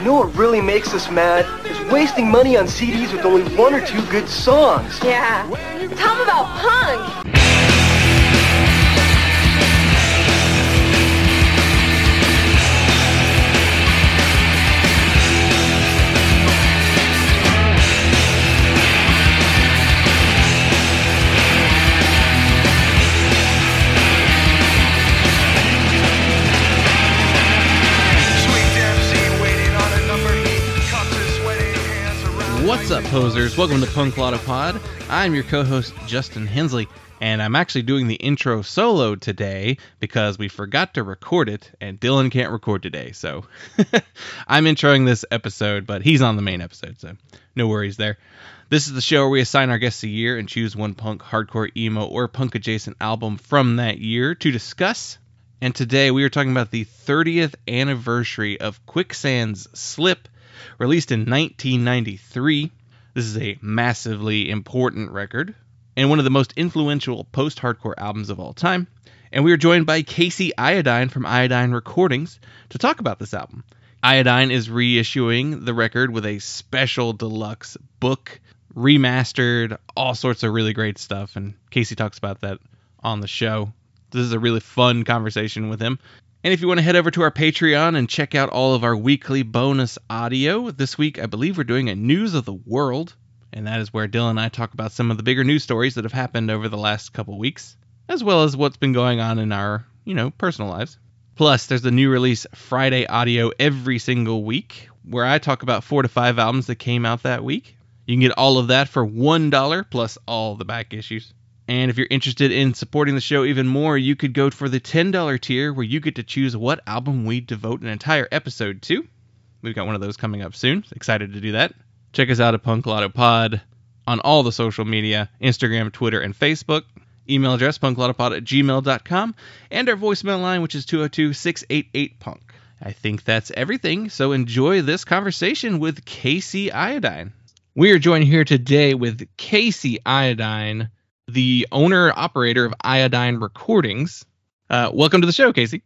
You know what really makes us mad? Is wasting money on CDs with only one or two good songs. Yeah. Tell them about punk. What's up, posers? Welcome to Punk Lotto Pod. I'm your co-host Justin Hensley, and I'm actually doing the intro solo today because we forgot to record it, and Dylan can't record today, so I'm introing this episode, but he's on the main episode, so no worries there. This is the show where we assign our guests a year and choose one punk, hardcore, emo, or punk adjacent album from that year to discuss. And today we are talking about the 30th anniversary of Quicksand's Slip released in 1993. This is a massively important record and one of the most influential post hardcore albums of all time. And we are joined by Casey Iodine from Iodine Recordings to talk about this album. Iodine is reissuing the record with a special deluxe book, remastered, all sorts of really great stuff. And Casey talks about that on the show. This is a really fun conversation with him. And if you want to head over to our Patreon and check out all of our weekly bonus audio, this week I believe we're doing a News of the World, and that is where Dylan and I talk about some of the bigger news stories that have happened over the last couple weeks, as well as what's been going on in our, you know, personal lives. Plus, there's the new release Friday audio every single week, where I talk about four to five albums that came out that week. You can get all of that for $1 plus all the back issues. And if you're interested in supporting the show even more, you could go for the $10 tier where you get to choose what album we devote an entire episode to. We've got one of those coming up soon. Excited to do that. Check us out at Punk Lotto Pod on all the social media Instagram, Twitter, and Facebook. Email address punklottopod at gmail.com. And our voicemail line, which is 202 688 Punk. I think that's everything. So enjoy this conversation with Casey Iodine. We are joined here today with Casey Iodine the owner operator of Iodine Recordings. Uh, welcome to the show, Casey.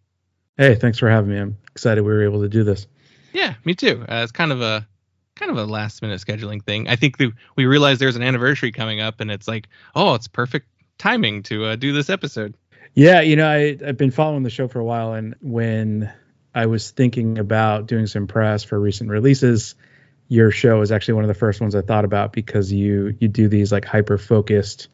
Hey, thanks for having me. I'm excited we were able to do this. Yeah, me too. Uh, it's kind of a kind of a last minute scheduling thing. I think the, we realized there's an anniversary coming up, and it's like, oh, it's perfect timing to uh, do this episode. Yeah, you know, I, I've been following the show for a while, and when I was thinking about doing some press for recent releases, your show is actually one of the first ones I thought about because you you do these like hyper focused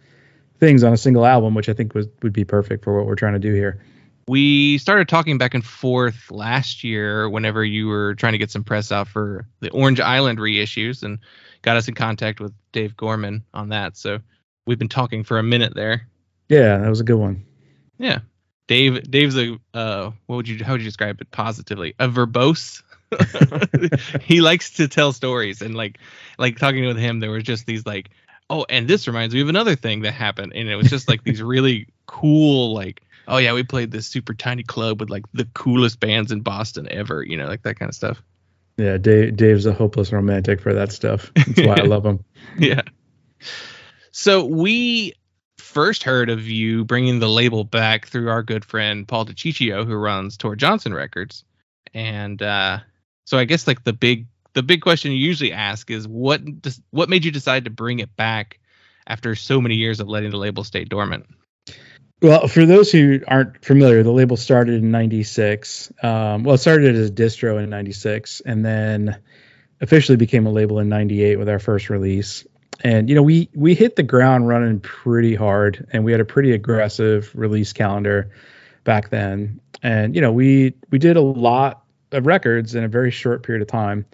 things on a single album, which I think was would be perfect for what we're trying to do here. We started talking back and forth last year whenever you were trying to get some press out for the Orange Island reissues and got us in contact with Dave Gorman on that. So we've been talking for a minute there. Yeah, that was a good one. Yeah. Dave Dave's a uh what would you how would you describe it positively? A verbose he likes to tell stories and like like talking with him there was just these like oh, and this reminds me of another thing that happened, and it was just like these really cool, like, oh yeah, we played this super tiny club with like the coolest bands in Boston ever, you know, like that kind of stuff. Yeah, Dave, Dave's a hopeless romantic for that stuff. That's why I love him. Yeah. So we first heard of you bringing the label back through our good friend Paul DiCiccio, who runs Tor Johnson Records, and uh, so I guess like the big the big question you usually ask is what what made you decide to bring it back after so many years of letting the label stay dormant? Well, for those who aren't familiar, the label started in '96. Um, well, it started as a distro in '96, and then officially became a label in '98 with our first release. And you know, we we hit the ground running pretty hard, and we had a pretty aggressive release calendar back then. And you know, we we did a lot of records in a very short period of time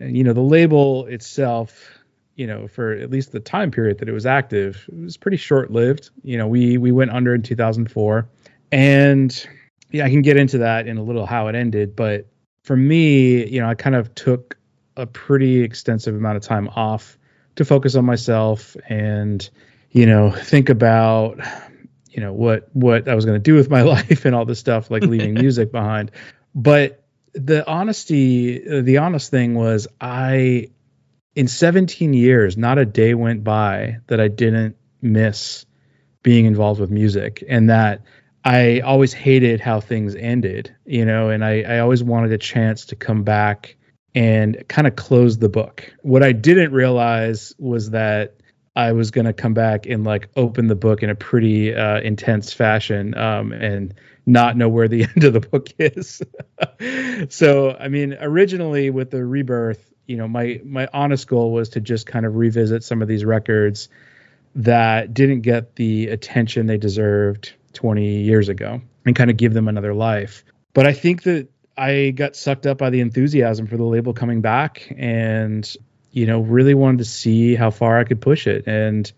and you know the label itself you know for at least the time period that it was active it was pretty short lived you know we we went under in 2004 and yeah i can get into that in a little how it ended but for me you know i kind of took a pretty extensive amount of time off to focus on myself and you know think about you know what what i was going to do with my life and all this stuff like leaving music behind. But the honesty, the honest thing was, I, in 17 years, not a day went by that I didn't miss being involved with music, and that I always hated how things ended, you know, and I, I always wanted a chance to come back and kind of close the book. What I didn't realize was that I was going to come back and like open the book in a pretty uh, intense fashion um, and not know where the end of the book is. so, I mean, originally with the rebirth, you know, my my honest goal was to just kind of revisit some of these records that didn't get the attention they deserved 20 years ago and kind of give them another life. But I think that I got sucked up by the enthusiasm for the label coming back and you know really wanted to see how far I could push it and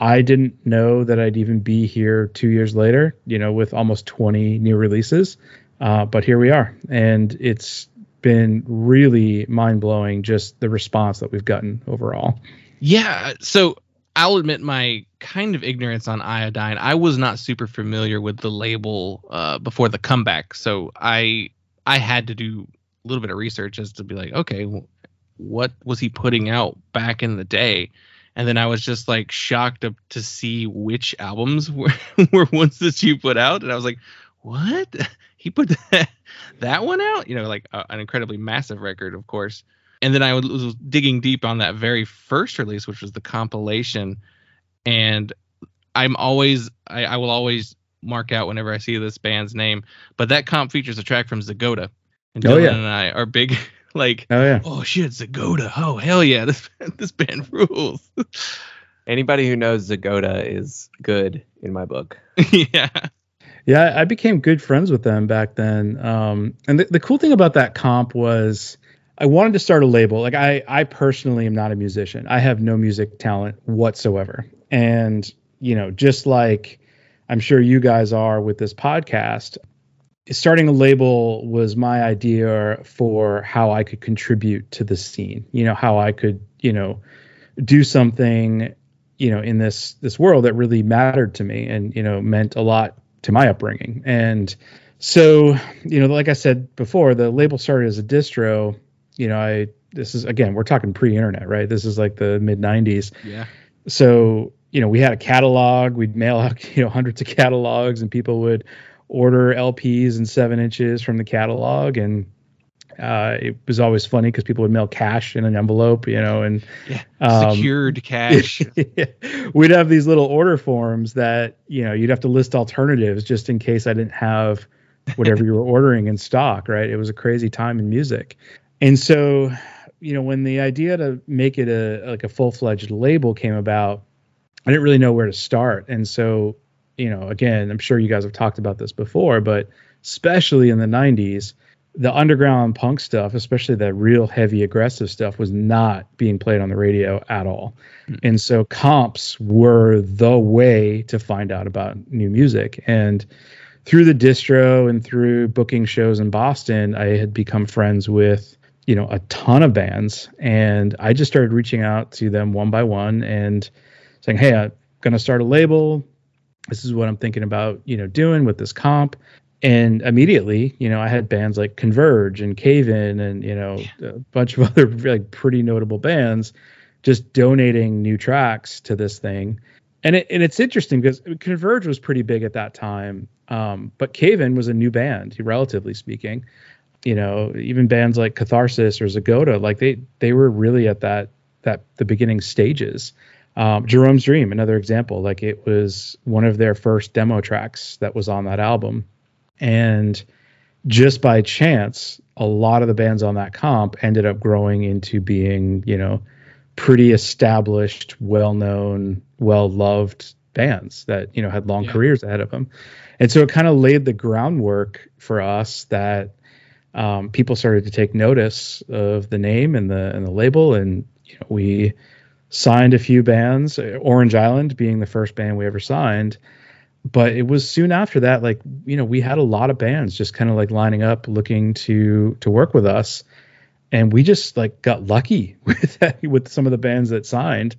I didn't know that I'd even be here 2 years later, you know, with almost 20 new releases. Uh, but here we are and it's been really mind-blowing just the response that we've gotten overall. Yeah, so I'll admit my kind of ignorance on iodine. I was not super familiar with the label uh, before the comeback, so I I had to do a little bit of research as to be like, okay, what was he putting out back in the day? And then I was just like shocked to, to see which albums were, were ones that you put out, and I was like, what? He put that, that one out? You know, like uh, an incredibly massive record, of course. And then I was digging deep on that very first release, which was the compilation. And I'm always, I, I will always mark out whenever I see this band's name. But that comp features a track from Zegota. And Oh, Dylan yeah. and I are big, like, Oh yeah. oh shit, Zegota. Oh hell yeah, this this band rules. Anybody who knows Zegota is good in my book. yeah. Yeah, I became good friends with them back then. Um, and the, the cool thing about that comp was I wanted to start a label. Like I, I personally am not a musician. I have no music talent whatsoever. And, you know, just like I'm sure you guys are with this podcast, starting a label was my idea for how I could contribute to the scene. You know, how I could, you know, do something, you know, in this this world that really mattered to me and, you know, meant a lot to my upbringing. And so, you know, like I said before, the label started as a distro. You know, I this is again, we're talking pre-internet, right? This is like the mid 90s. Yeah. So, you know, we had a catalog, we'd mail out, you know, hundreds of catalogs and people would order LPs and seven inches from the catalog. And uh, it was always funny because people would mail cash in an envelope, you know, and Yeah. Um, Secured cash. we'd have these little order forms that you know you'd have to list alternatives just in case I didn't have whatever you were ordering in stock. Right? It was a crazy time in music, and so you know when the idea to make it a like a full fledged label came about, I didn't really know where to start, and so you know again I'm sure you guys have talked about this before, but especially in the 90s the underground punk stuff, especially that real heavy aggressive stuff, was not being played on the radio at all. Hmm. And so comps were the way to find out about new music. And through the distro and through booking shows in Boston, I had become friends with, you know, a ton of bands. And I just started reaching out to them one by one and saying, Hey, I'm gonna start a label. This is what I'm thinking about, you know, doing with this comp and immediately, you know, I had bands like Converge and Cave In and you know a bunch of other like pretty notable bands just donating new tracks to this thing. And it and it's interesting because Converge was pretty big at that time, um, but Cave In was a new band, relatively speaking. You know, even bands like Catharsis or Zegota, like they they were really at that that the beginning stages. Um, Jerome's Dream, another example, like it was one of their first demo tracks that was on that album. And just by chance a lot of the bands on that comp ended up growing into being you know pretty established well-known well-loved bands that you know had long Yeah. careers ahead of them. And so it kind of laid the groundwork for us that um, people started to take notice of the name and the and the label. And you know we signed a few bands uh, orange island being the first band we ever signed. But it was soon after that like you know we had a lot of bands just kind of like lining up looking to to work with us. And we just like got lucky with that, with some of the bands that signed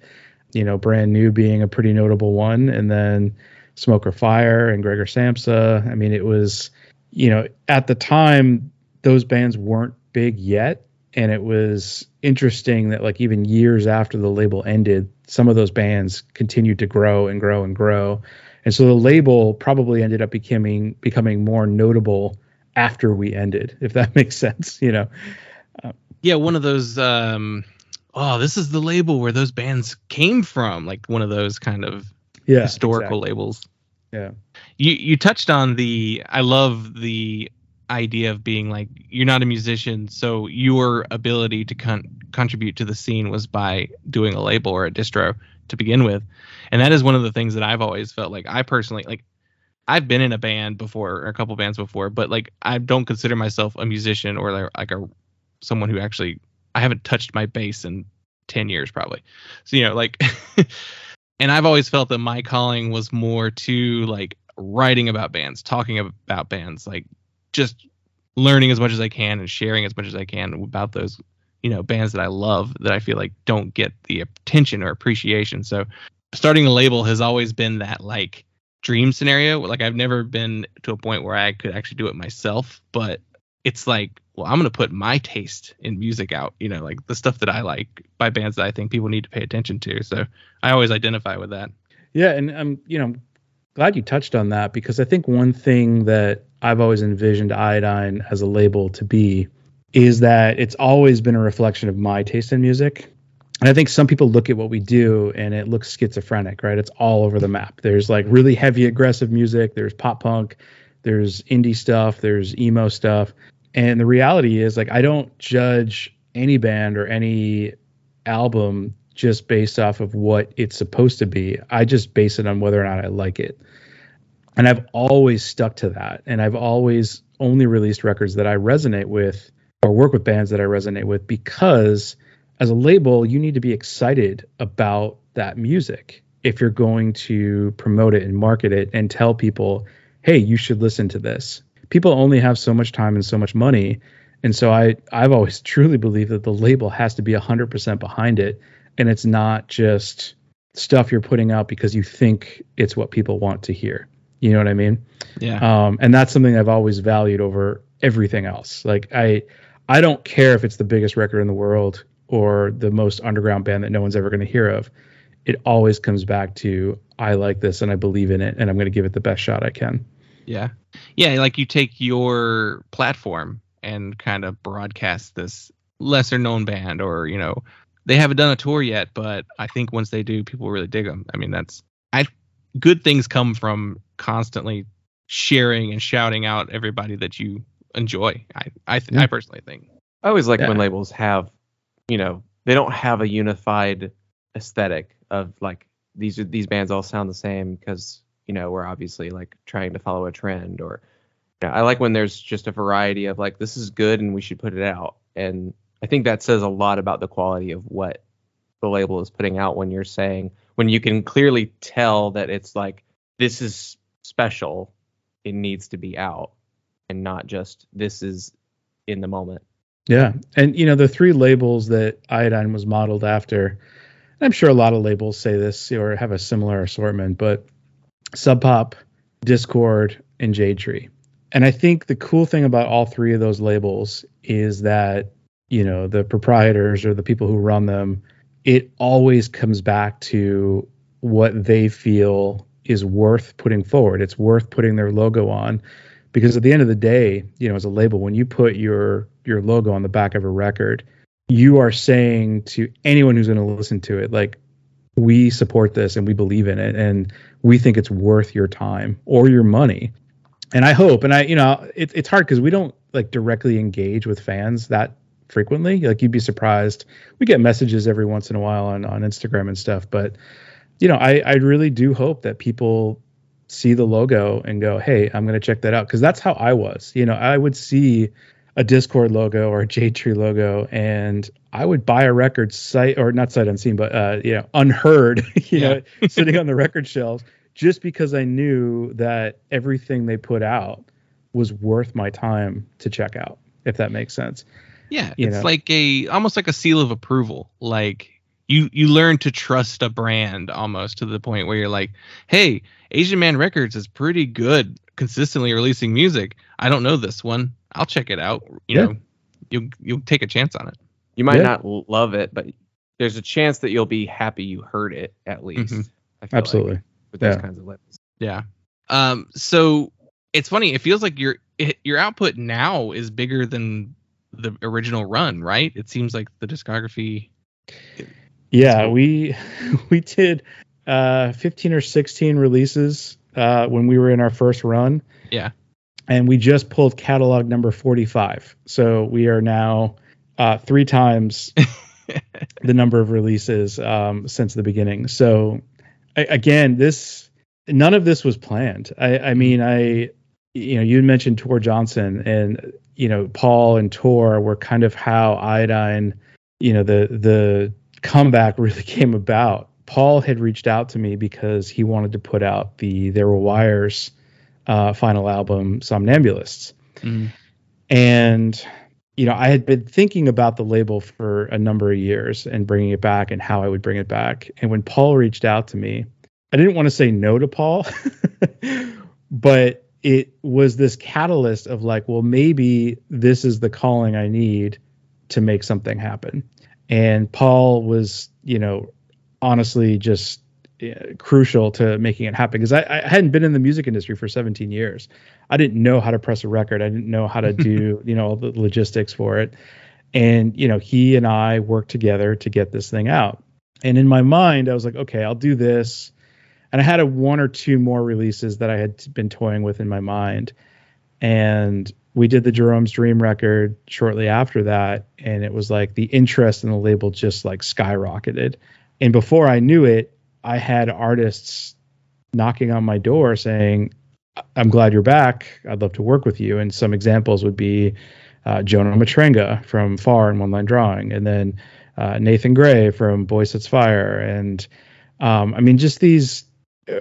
you know brand new being a pretty notable one and then smoke or fire and gregor samsa. I mean it was you know at the time those bands weren't big yet and it was interesting that like even years after the label ended some of those bands continued to grow and grow and grow and so the label probably ended up becoming becoming more notable after we ended, if that makes sense. You know, Yeah, yeah, one of those. Um, oh, this is the label where those bands came from. Like one of those kind of Yeah, historical exactly. labels. Yeah. You you touched on the. I love the idea of being like you're not a musician, so your ability to con- contribute to the scene was by doing a label or a distro to begin with, and that is one of the things that I've always felt like I personally like. I've been in a band before, or a couple bands before, but like I don't consider myself a musician or like, like a someone who actually I haven't touched my bass in 10 years probably. So you know like and I've always felt that my calling was more to like writing about bands, talking about bands, like just learning as much as I can and sharing as much as I can about those you know bands that I love that I feel like don't get the attention or appreciation. So starting a label has always been that like dream scenario. Like I've never been to a point where I could actually do it myself, but it's like, well, I'm gonna put my taste in music out, you know, like the stuff that I like by bands that I think people need to pay attention to. So I always identify with that. Yeah, and I'm you know glad you touched on that because I think one thing that I've always envisioned Iodine as a label to be is that it's always been a reflection of my taste in music. And I think some people look at what we do and it looks schizophrenic, right? It's all over the map. There's like really heavy aggressive music, there's pop punk, there's indie stuff, there's emo stuff. And the reality is like I don't judge any band or any album just based off of what it's supposed to be. I just base it on whether or not I like it. And I've always stuck to that. And I've always only released records that I resonate with or work with bands that I resonate with because as a label, you need to be excited about that music if you're going to promote it and market it and tell people, hey, you should listen to this. People only have so much time and so much money. And so I, I've always truly believed that the label has to be 100% behind it. And it's not just stuff you're putting out because you think it's what people want to hear. You know what I mean? Yeah. Um, and that's something I've always valued over everything else. Like I, I don't care if it's the biggest record in the world or the most underground band that no one's ever going to hear of. It always comes back to I like this and I believe in it and I'm going to give it the best shot I can. Yeah. Yeah, like you take your platform and kind of broadcast this lesser known band or, you know, they haven't done a tour yet, but I think once they do, people really dig them. I mean, that's I good things come from constantly sharing and shouting out everybody that you enjoy. I I th- Yeah. I personally think. I always like Yeah. when labels have, you know, they don't have a unified aesthetic of like these are these bands all sound the same because you know we're obviously like trying to follow a trend or you know, I like when there's just a variety of like this is good and we should put it out and I think that says a lot about the quality of what the label is putting out when you're saying when you can clearly tell that it's like this is special it needs to be out and not just this is in the moment Yeah. And you know, the three labels that Iodine was modeled after, I'm sure a lot of labels say this or have a similar assortment, but Sub Pop, Dischord, and Jade Tree. And I think the cool thing about all three of those labels is that, you know, the proprietors or the people who run them, it always comes back to what they feel is worth putting forward. It's worth putting their logo on because at the end of the day, you know, as a label, when you put your your logo on the back of a record, you are saying to anyone who's going to listen to it, like, we support this and we believe in it and we think it's worth your time or your money. And I hope, and I, you know, it, it's hard because we don't like directly engage with fans that frequently. Like you'd be surprised. We get messages every once in a while on on Instagram and stuff, but you know, I I really do hope that people see the logo and go, "Hey, I'm going to check that out." Because that's how I was. You know, I would see a Dischord logo or a Jade Tree logo, and I would buy a record sight or not sight unseen, but uh, you know, unheard. You know, sitting on the record shelves, just because I knew that everything they put out was worth my time to check out. If that makes sense. Yeah, You it's know. like a almost like a seal of approval. Like you you learn to trust a brand almost to the point where you're like, "Hey, Asian Man Records is pretty good consistently releasing music. I don't know this one. I'll check it out." You Yeah. know, you'll you'll take a chance on it. You might Yeah. not love it, but there's a chance that you'll be happy you heard it at least. Mhm. I feel like, Absolutely. with those Yeah. kinds of labels. Yeah. Um. So it's funny. It feels like your it, your output now is bigger than the original run, right? It seems like the discography. Yeah, cool. we we did uh, 15 or 16 releases uh, when we were in our first run. Yeah. And we just pulled catalog number 45. So we are now uh, three times the number of releases um, since the beginning. So I, again, this none of this was planned. I, I mean, I you know, you mentioned Tor Johnson and you know, Paul and Tor were kind of how Iodine, you know, the the comeback really came about. Paul had reached out to me because he wanted to put out the There Were Wires uh, final album, Somnambulists. Mm. And, you know, I had been thinking about the label for a number of years and bringing it back and how I would bring it back. And when Paul reached out to me, I didn't want to say no to Paul, but it was this catalyst of like, well, maybe this is the calling I need to make something happen. And Paul was, you know, honestly just uh, crucial to making it happen because I, I, hadn't been in the music industry for 17 years. I didn't know how to press a record. I didn't know how to do, you know, all the logistics for it. And, you know, he and I worked together to get this thing out. And in my mind, I was like, okay, I'll do this and I had a one or two more releases that I had been toying with in my mind, and we did the Jerome's Dream record shortly after that, and it was like the interest in the label just like skyrocketed, and before I knew it, I had artists knocking on my door saying, "I'm glad you're back. I'd love to work with you." And some examples would be uh, Jonah Matranga from Far and One Line Drawing, and then uh, Nathan Gray from Boy Sets Fire, and um, I mean, just these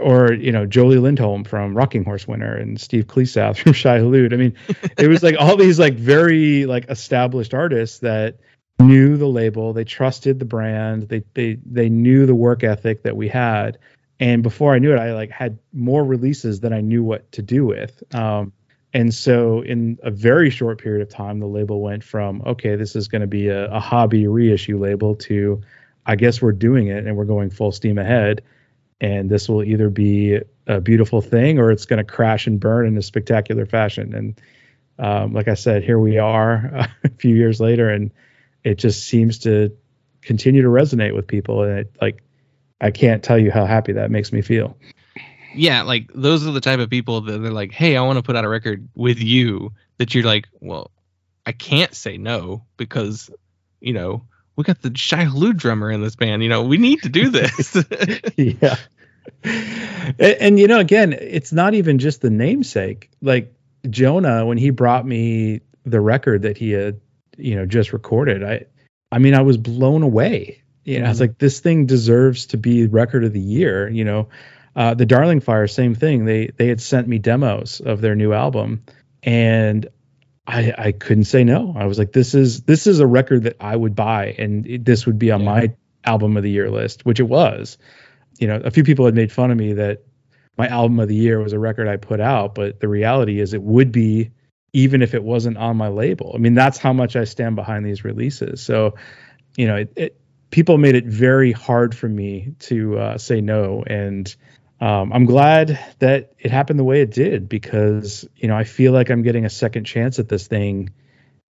or you know Jolie Lindholm from Rocking Horse Winner and Steve Kleisath from Shai Hulud. I mean, it was like all these like very like established artists that knew the label, they trusted the brand, they they they knew the work ethic that we had. And before I knew it, I like had more releases than I knew what to do with. Um, and so in a very short period of time, the label went from okay, this is going to be a, a hobby reissue label to I guess we're doing it and we're going full steam ahead and this will either be a beautiful thing or it's going to crash and burn in a spectacular fashion. And um, like I said, here we are a few years later, and it just seems to continue to resonate with people. And it, like, I can't tell you how happy that makes me feel. Yeah, like those are the type of people that they're like, "Hey, I want to put out a record with you." That you're like, "Well, I can't say no because, you know, we got the Shai Hulud drummer in this band. You know, we need to do this. yeah. And, and, you know, again, it's not even just the namesake. Like Jonah, when he brought me the record that he had, you know, just recorded, I, I mean, I was blown away. You know, mm-hmm. I was like, this thing deserves to be record of the year. You know, uh, the Darling Fire, same thing. They they had sent me demos of their new album, and I, I couldn't say no. I was like, this is this is a record that I would buy, and it, this would be on yeah. my album of the year list, which it was. You know, a few people had made fun of me that my album of the year was a record I put out, but the reality is it would be even if it wasn't on my label. I mean, that's how much I stand behind these releases. So, you know, it, it people made it very hard for me to uh, say no, and um, I'm glad that it happened the way it did because you know I feel like I'm getting a second chance at this thing,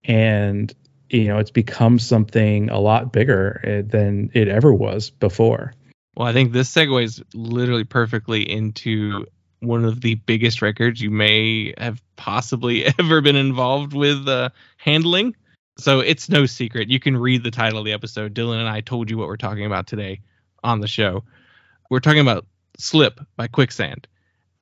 and you know it's become something a lot bigger eh, than it ever was before. Well, I think this segues literally perfectly into one of the biggest records you may have possibly ever been involved with uh, handling. So it's no secret. You can read the title of the episode. Dylan and I told you what we're talking about today on the show. We're talking about Slip by Quicksand.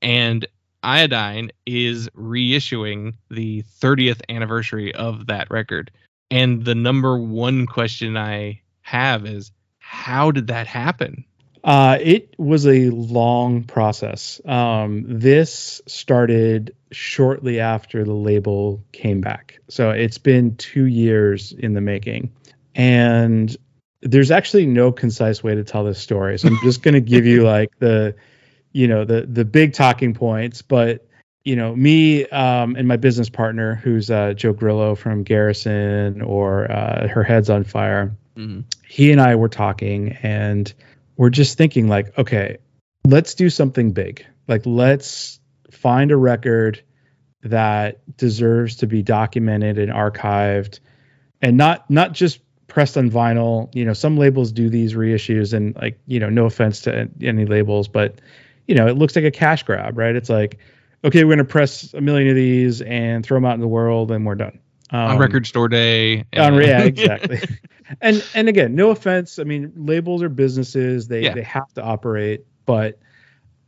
And Iodine is reissuing the 30th anniversary of that record. And the number one question I have is how did that happen? Uh, it was a long process. Um, this started shortly after the label came back. So it's been two years in the making. And there's actually no concise way to tell this story. So I'm just going to give you like the, you know, the the big talking points. But you know, me um, and my business partner, who's uh, Joe Grillo from Garrison or uh, Her Head's on Fire, mm-hmm. he and I were talking, and we're just thinking like, okay, let's do something big. Like, let's find a record that deserves to be documented and archived and not not just pressed on vinyl. You know, some labels do these reissues, and like you know, no offense to any labels, but you know, it looks like a cash grab, right? It's like, okay, we're gonna press a million of these and throw them out in the world, and we're done. on Um, record store day. on, yeah, exactly. and and again, no offense. I mean, labels are businesses; they Yeah. they have to operate. But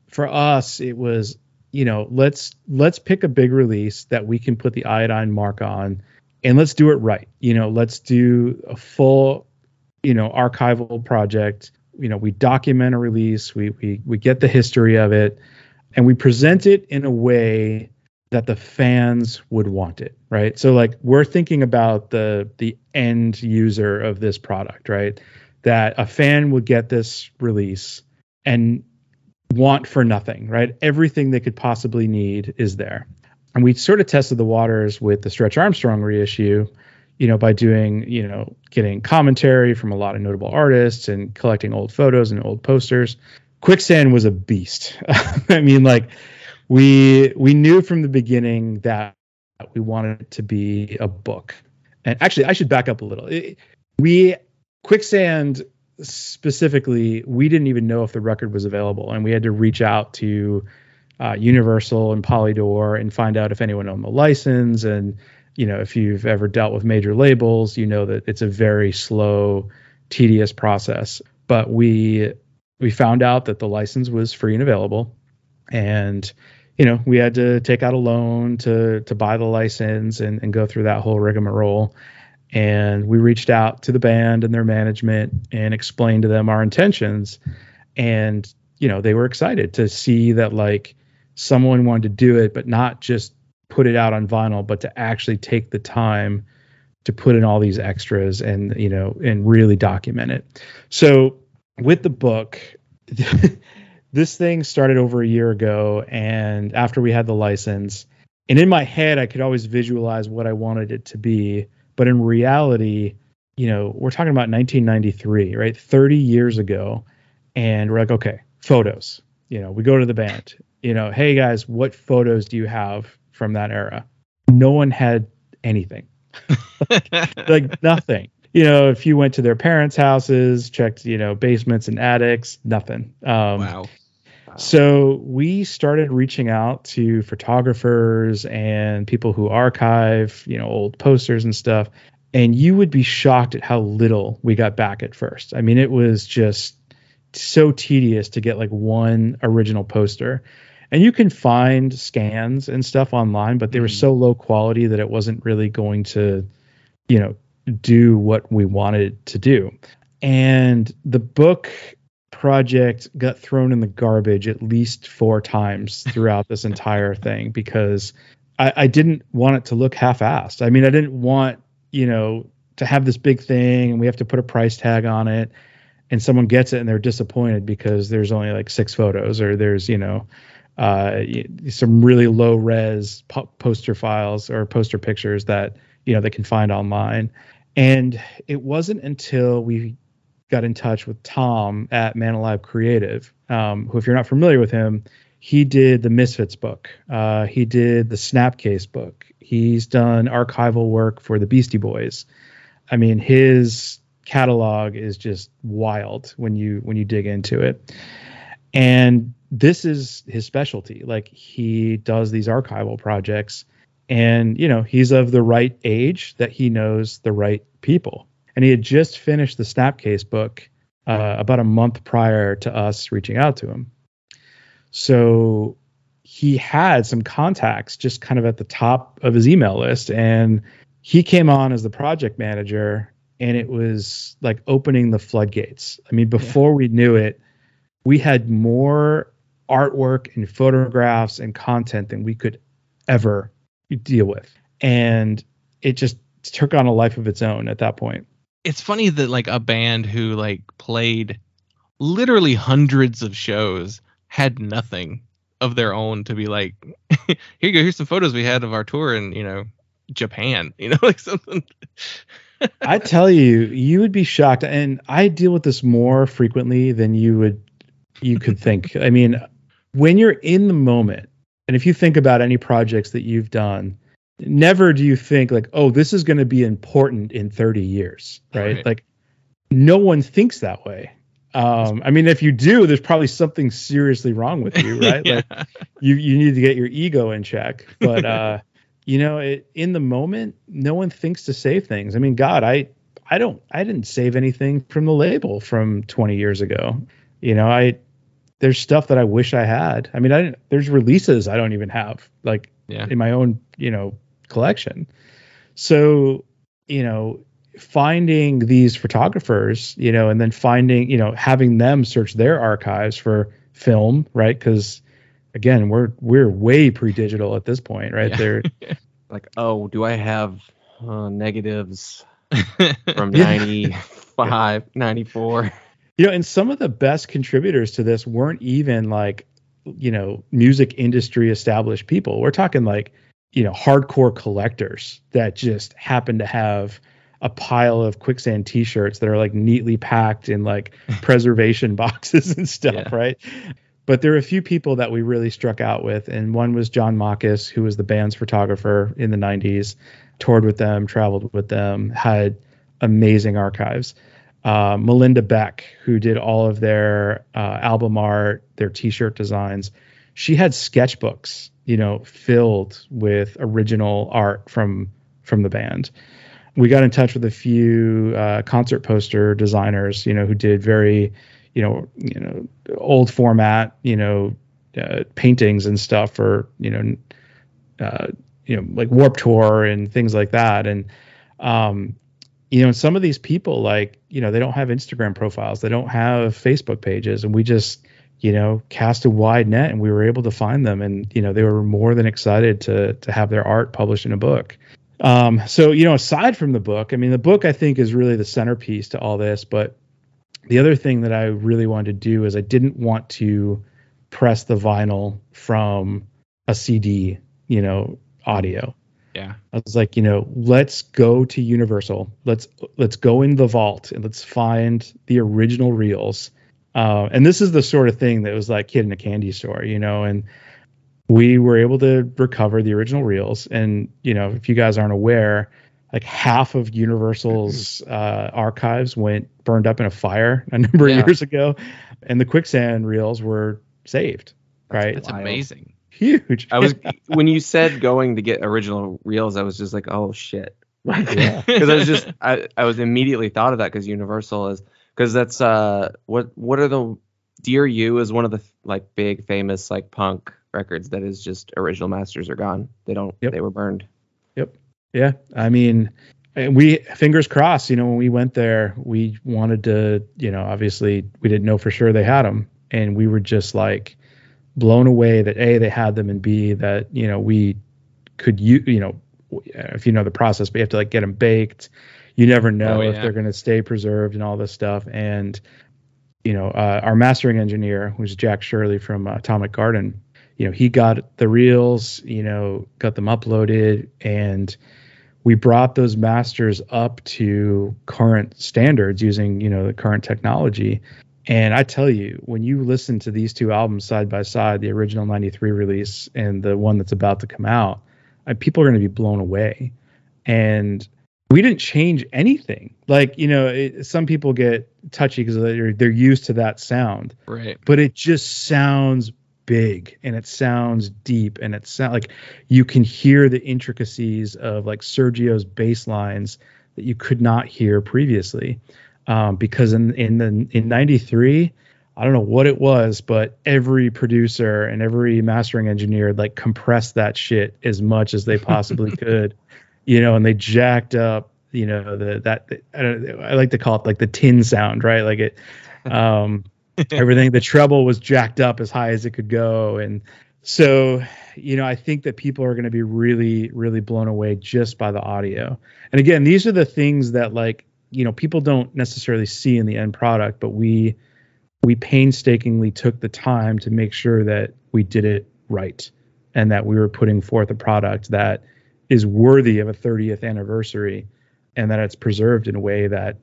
for us, it was you know let's let's pick a big release that we can put the iodine mark on, and let's do it right. You know, let's do a full you know archival project. You know, we document a release. We we we get the history of it, and we present it in a way that the fans would want it right so like we're thinking about the the end user of this product right that a fan would get this release and want for nothing right everything they could possibly need is there and we sort of tested the waters with the stretch armstrong reissue you know by doing you know getting commentary from a lot of notable artists and collecting old photos and old posters. Quicksand was a beast. I mean like we we knew from the beginning that we wanted it to be a book. And actually i should back up a little. It- we quicksand specifically we didn't even know if the record was available and we had to reach out to uh, universal and polydor and find out if anyone owned the license. And you know if you've ever dealt with major labels you know that it's a very slow tedious process. But we we found out that the license was free and available. And you know we had to take out a loan to to buy the license and, and go through that whole rigmarole. And we reached out to the band and their management and explained to them our intentions. And you know they were excited to see that like someone wanted to do it but not just put it out on vinyl but to actually take the time to put in all these extras and you know and really document it. So with the book this thing started over a year ago and after we had the license and in my head i could always visualize what i wanted it to be but in reality you know we're talking about 1993 right? 30 years ago and we're like okay photos you know we go to the band you know hey guys what photos do you have from that era no one had anything like nothing you know if you went to their parents houses checked you know basements and attics nothing um wow. so we started reaching out to photographers and people who archive, you know, old posters and stuff. And you would be shocked at how little we got back at first. I mean, it was just so tedious to get like one original poster. And you can find scans and stuff online, but they were Mhm. so low quality that it wasn't really going to, you know, do what we wanted it to do. And the book project got thrown in the garbage at least four times throughout this entire thing because I, I didn't want it to look half-assed. I mean, I didn't want you know to have this big thing and we have to put a price tag on it, and someone gets it and they're disappointed because there's only like six photos or there's you know uh, some really low res po- poster files or poster pictures that you know they can find online. And it wasn't until we got in touch with Tom at Man Alive Creative, um, who, if you're not familiar with him, he did the Misfits book. Uh, he did the Snapcase book. He's done archival work for the Beastie Boys. I mean, his catalog is just wild when you when you dig into it. And this is his specialty. Like he does these archival projects, and you know he's of the right age that he knows the right people and he had just finished the Snapcase book uh, about a month prior to us reaching out to him. So he had some contacts just kind of at the top of his email list, and he came on as the project manager, and it was like opening the floodgates. I mean, before we knew it, we had more artwork and photographs and content than we could ever deal with, and it just took on a life of its own at that point. It's funny that like a band who like played literally hundreds of shows had nothing of their own to be like, here you go, here's some photos we had of our tour in, you know, Japan, you know, like something. I tell you, you would be shocked, and I deal with this more frequently than you would you could think. I mean, when you're in the moment, and if you think about any projects that you've done, never do you think like, oh, this is going to be important in 30 years, right? Right. Like, no one thinks that way. Um, I mean, if you do, there's probably something seriously wrong with you, right? yeah. Like, you you need to get your ego in check. But uh, you know, it, in the moment, no one thinks to save things. I mean, God, I I don't I didn't save anything from the label from 20 years ago. You know, I there's stuff that I wish I had. I mean, I didn't, there's releases I don't even have like Yeah. in my own you know collection. So you know, finding these photographers, you know, and then finding you know having them search their archives for film, right? Because again, we're we're way pre-digital at this point, right? Yeah. They're Like, oh, do I have uh, negatives from Yeah. 95, 94? You know, and some of the best contributors to this weren't even like, you know, music industry established people. We're talking like, you know, hardcore collectors that just happen to have a pile of quicksand t-shirts that are like neatly packed in like preservation boxes and stuff, Yeah. right? But there are a few people that we really struck out with, and one was John Marcus, who was the band's photographer in the 90s, toured with them, traveled with them, had amazing archives uh, Melinda Beck, who did all of their uh, album art, their T-shirt designs. She had sketchbooks, you know, filled with original art from from the band. We got in touch with a few uh, concert poster designers, you know, who did very, you know, you know, old format, you know, uh, paintings and stuff for, you know, uh, you know, like Warped Tour and things like that. And um, you know, some of these people, like, you know, they don't have Instagram profiles, they don't have Facebook pages, and we just, you know, cast a wide net, and we were able to find them, and you know, they were more than excited to to have their art published in a book. Um, so you know, aside from the book, I mean, the book I think is really the centerpiece to all this, but the other thing that I really wanted to do is I didn't want to press the vinyl from a CD, you know, audio. Yeah. I was like, you know, let's go to Universal. Let's let's go in the vault and let's find the original reels. Uh, and this is the sort of thing that was like kid in a candy store, you know. And we were able to recover the original reels. And you know, if you guys aren't aware, like half of Universal's uh, archives went burned up in a fire a number Yeah. of years ago, and the quicksand reels were saved. Right, That's Wild. amazing. Huge. I was when you said going to get original reels, I was just like, oh shit, Yeah. because I was just I, I was immediately thought of that because Universal is because that's uh what what are the Dear You is one of the like big famous like punk records that is just original masters are gone. They don't Yep. they were burned. Yep. Yeah, I mean, and we fingers crossed. You know, when we went there, we wanted to. You know, obviously, we didn't know for sure they had them, and we were just like blown away that a they had them, and b that you know we could you you know if you know the process, we have to like get them baked. You never know Oh, if they're going to stay preserved and all this stuff. And you know, uh, our mastering engineer, who's Jack Shirley from uh, Atomic Garden, you know, he got the reels, you know, got them uploaded, and we brought those masters up to current standards using, you know, the current technology. And I tell you, when you listen to these two albums side by side, the original 93 release and the one that's about to come out, uh, people are going to be blown away. And we didn't change anything. Like, you know, it, some people get touchy because they're, they're used to that sound Right. but it just sounds big and it sounds deep and it sounds like you can hear the intricacies of like Sergio's bass lines that you could not hear previously. Um, because in in the in '93, I don't know what it was, but every producer and every mastering engineer like compressed that shit as much as they possibly could, you know, and they jacked up, you know, the that I, don't, I like to call it like the tin sound, right? Like it. Um, everything the treble was jacked up as high as it could go and so you know i think that people are going to be really really blown away just by the audio and again these are the things that like you know people don't necessarily see in the end product but we we painstakingly took the time to make sure that we did it right and that we were putting forth a product that is worthy of a 30th anniversary and that it's preserved in a way that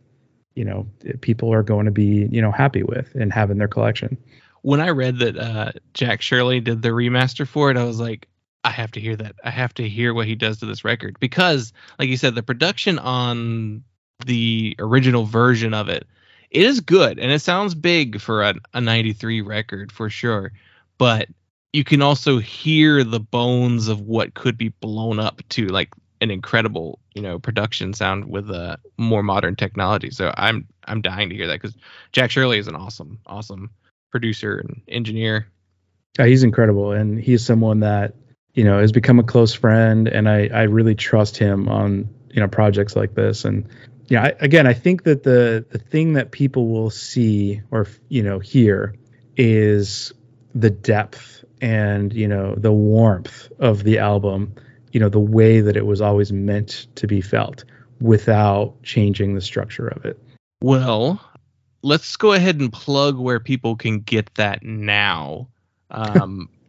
you know people are going to be you know happy with and have in their collection When I read that uh, Jack Shirley did the remaster for it, I was like, I have to hear that. I have to hear what he does to this record because, like you said, the production on the original version of it, it is good and it sounds big for a, a 93 record for sure. But you can also hear the bones of what could be blown up to like an incredible, you know, production sound with a more modern technology. So I'm I'm dying to hear that because Jack Shirley is an awesome, awesome producer and engineer. Yeah, he's incredible, and he's someone that you know has become a close friend, and I I really trust him on you know projects like this. And yeah, I, again, I think that the the thing that people will see or you know hear is the depth and you know the warmth of the album you know the way that it was always meant to be felt without changing the structure of it. Well let's go ahead and plug where people can get that now. Um,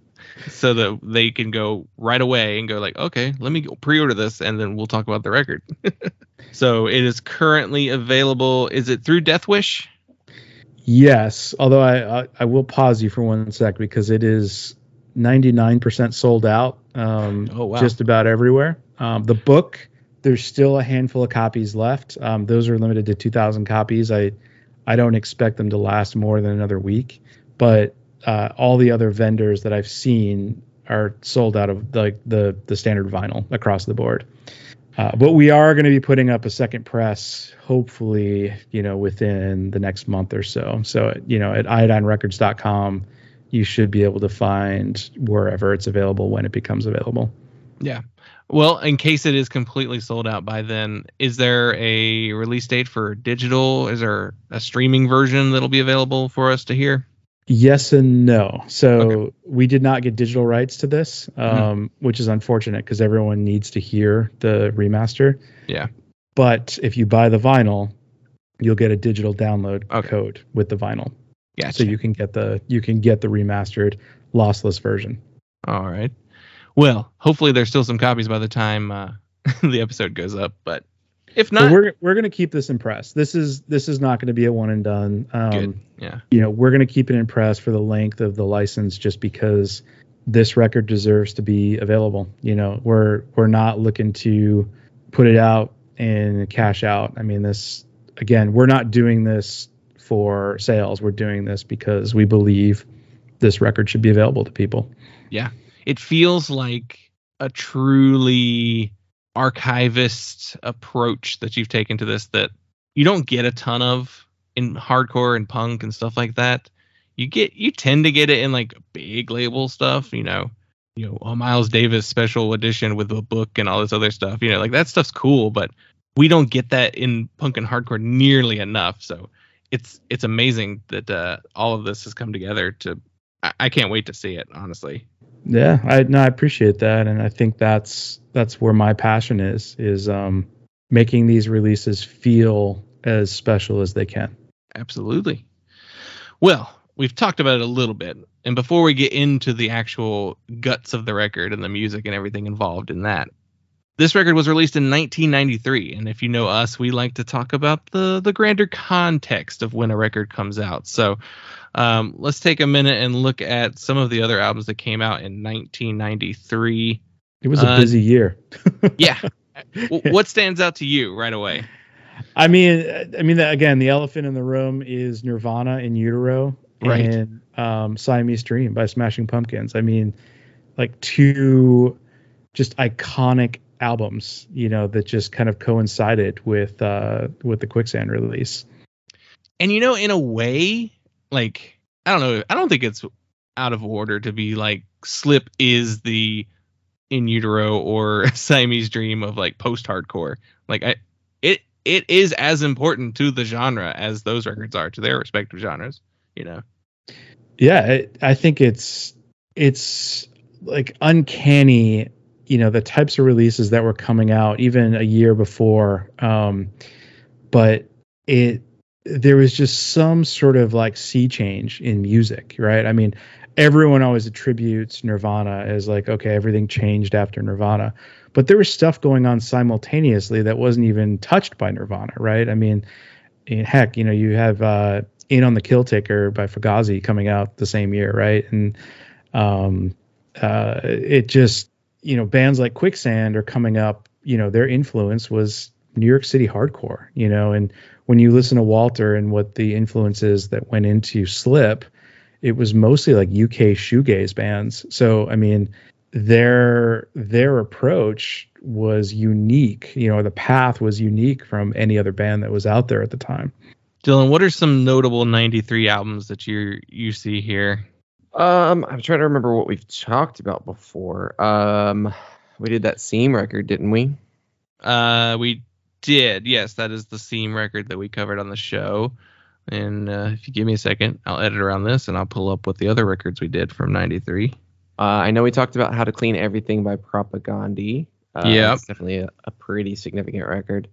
so that they can go right away and go like okay let me go pre-order this and then we'll talk about the record so it is currently available is it through Deathwish yes although I, I i will pause you for one sec because it is 99% sold out um, oh, wow. just about everywhere. Um, the book, there's still a handful of copies left. Um, those are limited to 2,000 copies. I, I don't expect them to last more than another week, but uh, all the other vendors that I've seen are sold out of like the, the, the standard vinyl across the board. Uh, but we are going to be putting up a second press, hopefully, you know, within the next month or so. So, you know, at iodinerecords.com, you should be able to find wherever it's available when it becomes available. Yeah. Well, in case it is completely sold out by then, is there a release date for digital? Is there a streaming version that'll be available for us to hear? Yes and no. So okay. we did not get digital rights to this, um, mm-hmm. which is unfortunate because everyone needs to hear the remaster. Yeah. But if you buy the vinyl, you'll get a digital download okay. code with the vinyl. Gotcha. So you can get the you can get the remastered lossless version. All right. Well, hopefully there's still some copies by the time uh, the episode goes up, but if not, we're we're gonna keep this in press. This is this is not gonna be a one and done. Um, good. Yeah. You know, we're gonna keep it in press for the length of the license, just because this record deserves to be available. You know, we're we're not looking to put it out and cash out. I mean, this again, we're not doing this for sales. We're doing this because we believe this record should be available to people. Yeah. It feels like a truly archivist approach that you've taken to this that you don't get a ton of in hardcore and punk and stuff like that. You get you tend to get it in like big label stuff, you know, you know, a Miles Davis special edition with a book and all this other stuff. You know, like that stuff's cool, but we don't get that in punk and hardcore nearly enough. So it's it's amazing that uh, all of this has come together. To I, I can't wait to see it. Honestly. Yeah, I no, I appreciate that, and I think that's that's where my passion is is um, making these releases feel as special as they can. Absolutely. Well, we've talked about it a little bit, and before we get into the actual guts of the record and the music and everything involved in that, this record was released in 1993, and if you know us, we like to talk about the the grander context of when a record comes out. So, um, let's take a minute and look at some of the other albums that came out in 1993. It was a uh, busy year. yeah. What stands out to you right away? I mean, I mean, again, the elephant in the room is Nirvana in Utero right. and um, Siamese Dream by Smashing Pumpkins. I mean, like two just iconic albums, you know, that just kind of coincided with uh with the Quicksand release. And you know, in a way, like I don't know, I don't think it's out of order to be like Slip is the in utero or Siamese dream of like post hardcore. Like I it it is as important to the genre as those records are to their respective genres, you know. Yeah, I think it's it's like uncanny you know the types of releases that were coming out even a year before um, but it there was just some sort of like sea change in music right? I mean everyone always attributes nirvana as like okay everything changed after nirvana but there was stuff going on simultaneously that wasn't even touched by nirvana right? I mean heck you know you have uh in on the kill taker by fugazi coming out the same year right? And um uh it just you know, bands like Quicksand are coming up. You know, their influence was New York City hardcore. You know, and when you listen to Walter and what the influences that went into Slip, it was mostly like UK shoegaze bands. So I mean, their their approach was unique. You know, the path was unique from any other band that was out there at the time. Dylan, what are some notable '93 albums that you you see here? Um, I'm trying to remember what we've talked about before. Um, we did that Seam record, didn't we? Uh, we did. Yes, that is the Seam record that we covered on the show. And uh, if you give me a second, I'll edit around this and I'll pull up what the other records we did from '93. Uh, I know we talked about how to clean everything by Propagandhi. Uh, Yeah. definitely a, a pretty significant record.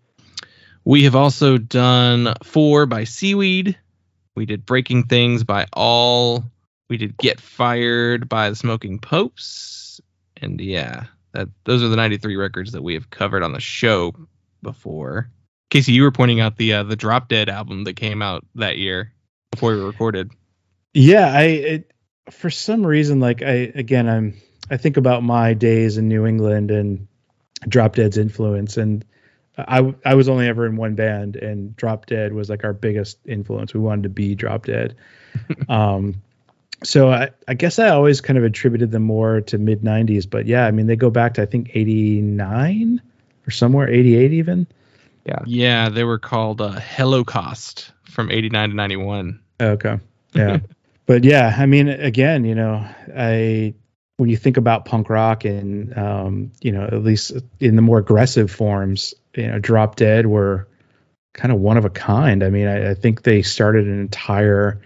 We have also done Four by Seaweed. We did Breaking Things by All. We did Get Fired by the Smoking Popes. And yeah, that those are the 93 records that we have covered on the show before. Casey, you were pointing out the uh, the Drop Dead album that came out that year before we recorded. Yeah, I it, for some reason like I again I'm I think about my days in New England and Drop Dead's influence and I I was only ever in one band and Drop Dead was like our biggest influence. We wanted to be Drop Dead. um so I, I guess I always kind of attributed them more to mid 90s, but yeah, I mean they go back to I think 89 or somewhere 88 even. Yeah, Yeah, they were called uh, Holocaust from 89 to 91. Okay. Yeah. but yeah, I mean, again, you know, I when you think about punk rock and um, you know, at least in the more aggressive forms, you know, Drop Dead were kind of one of a kind. I mean, I, I think they started an entire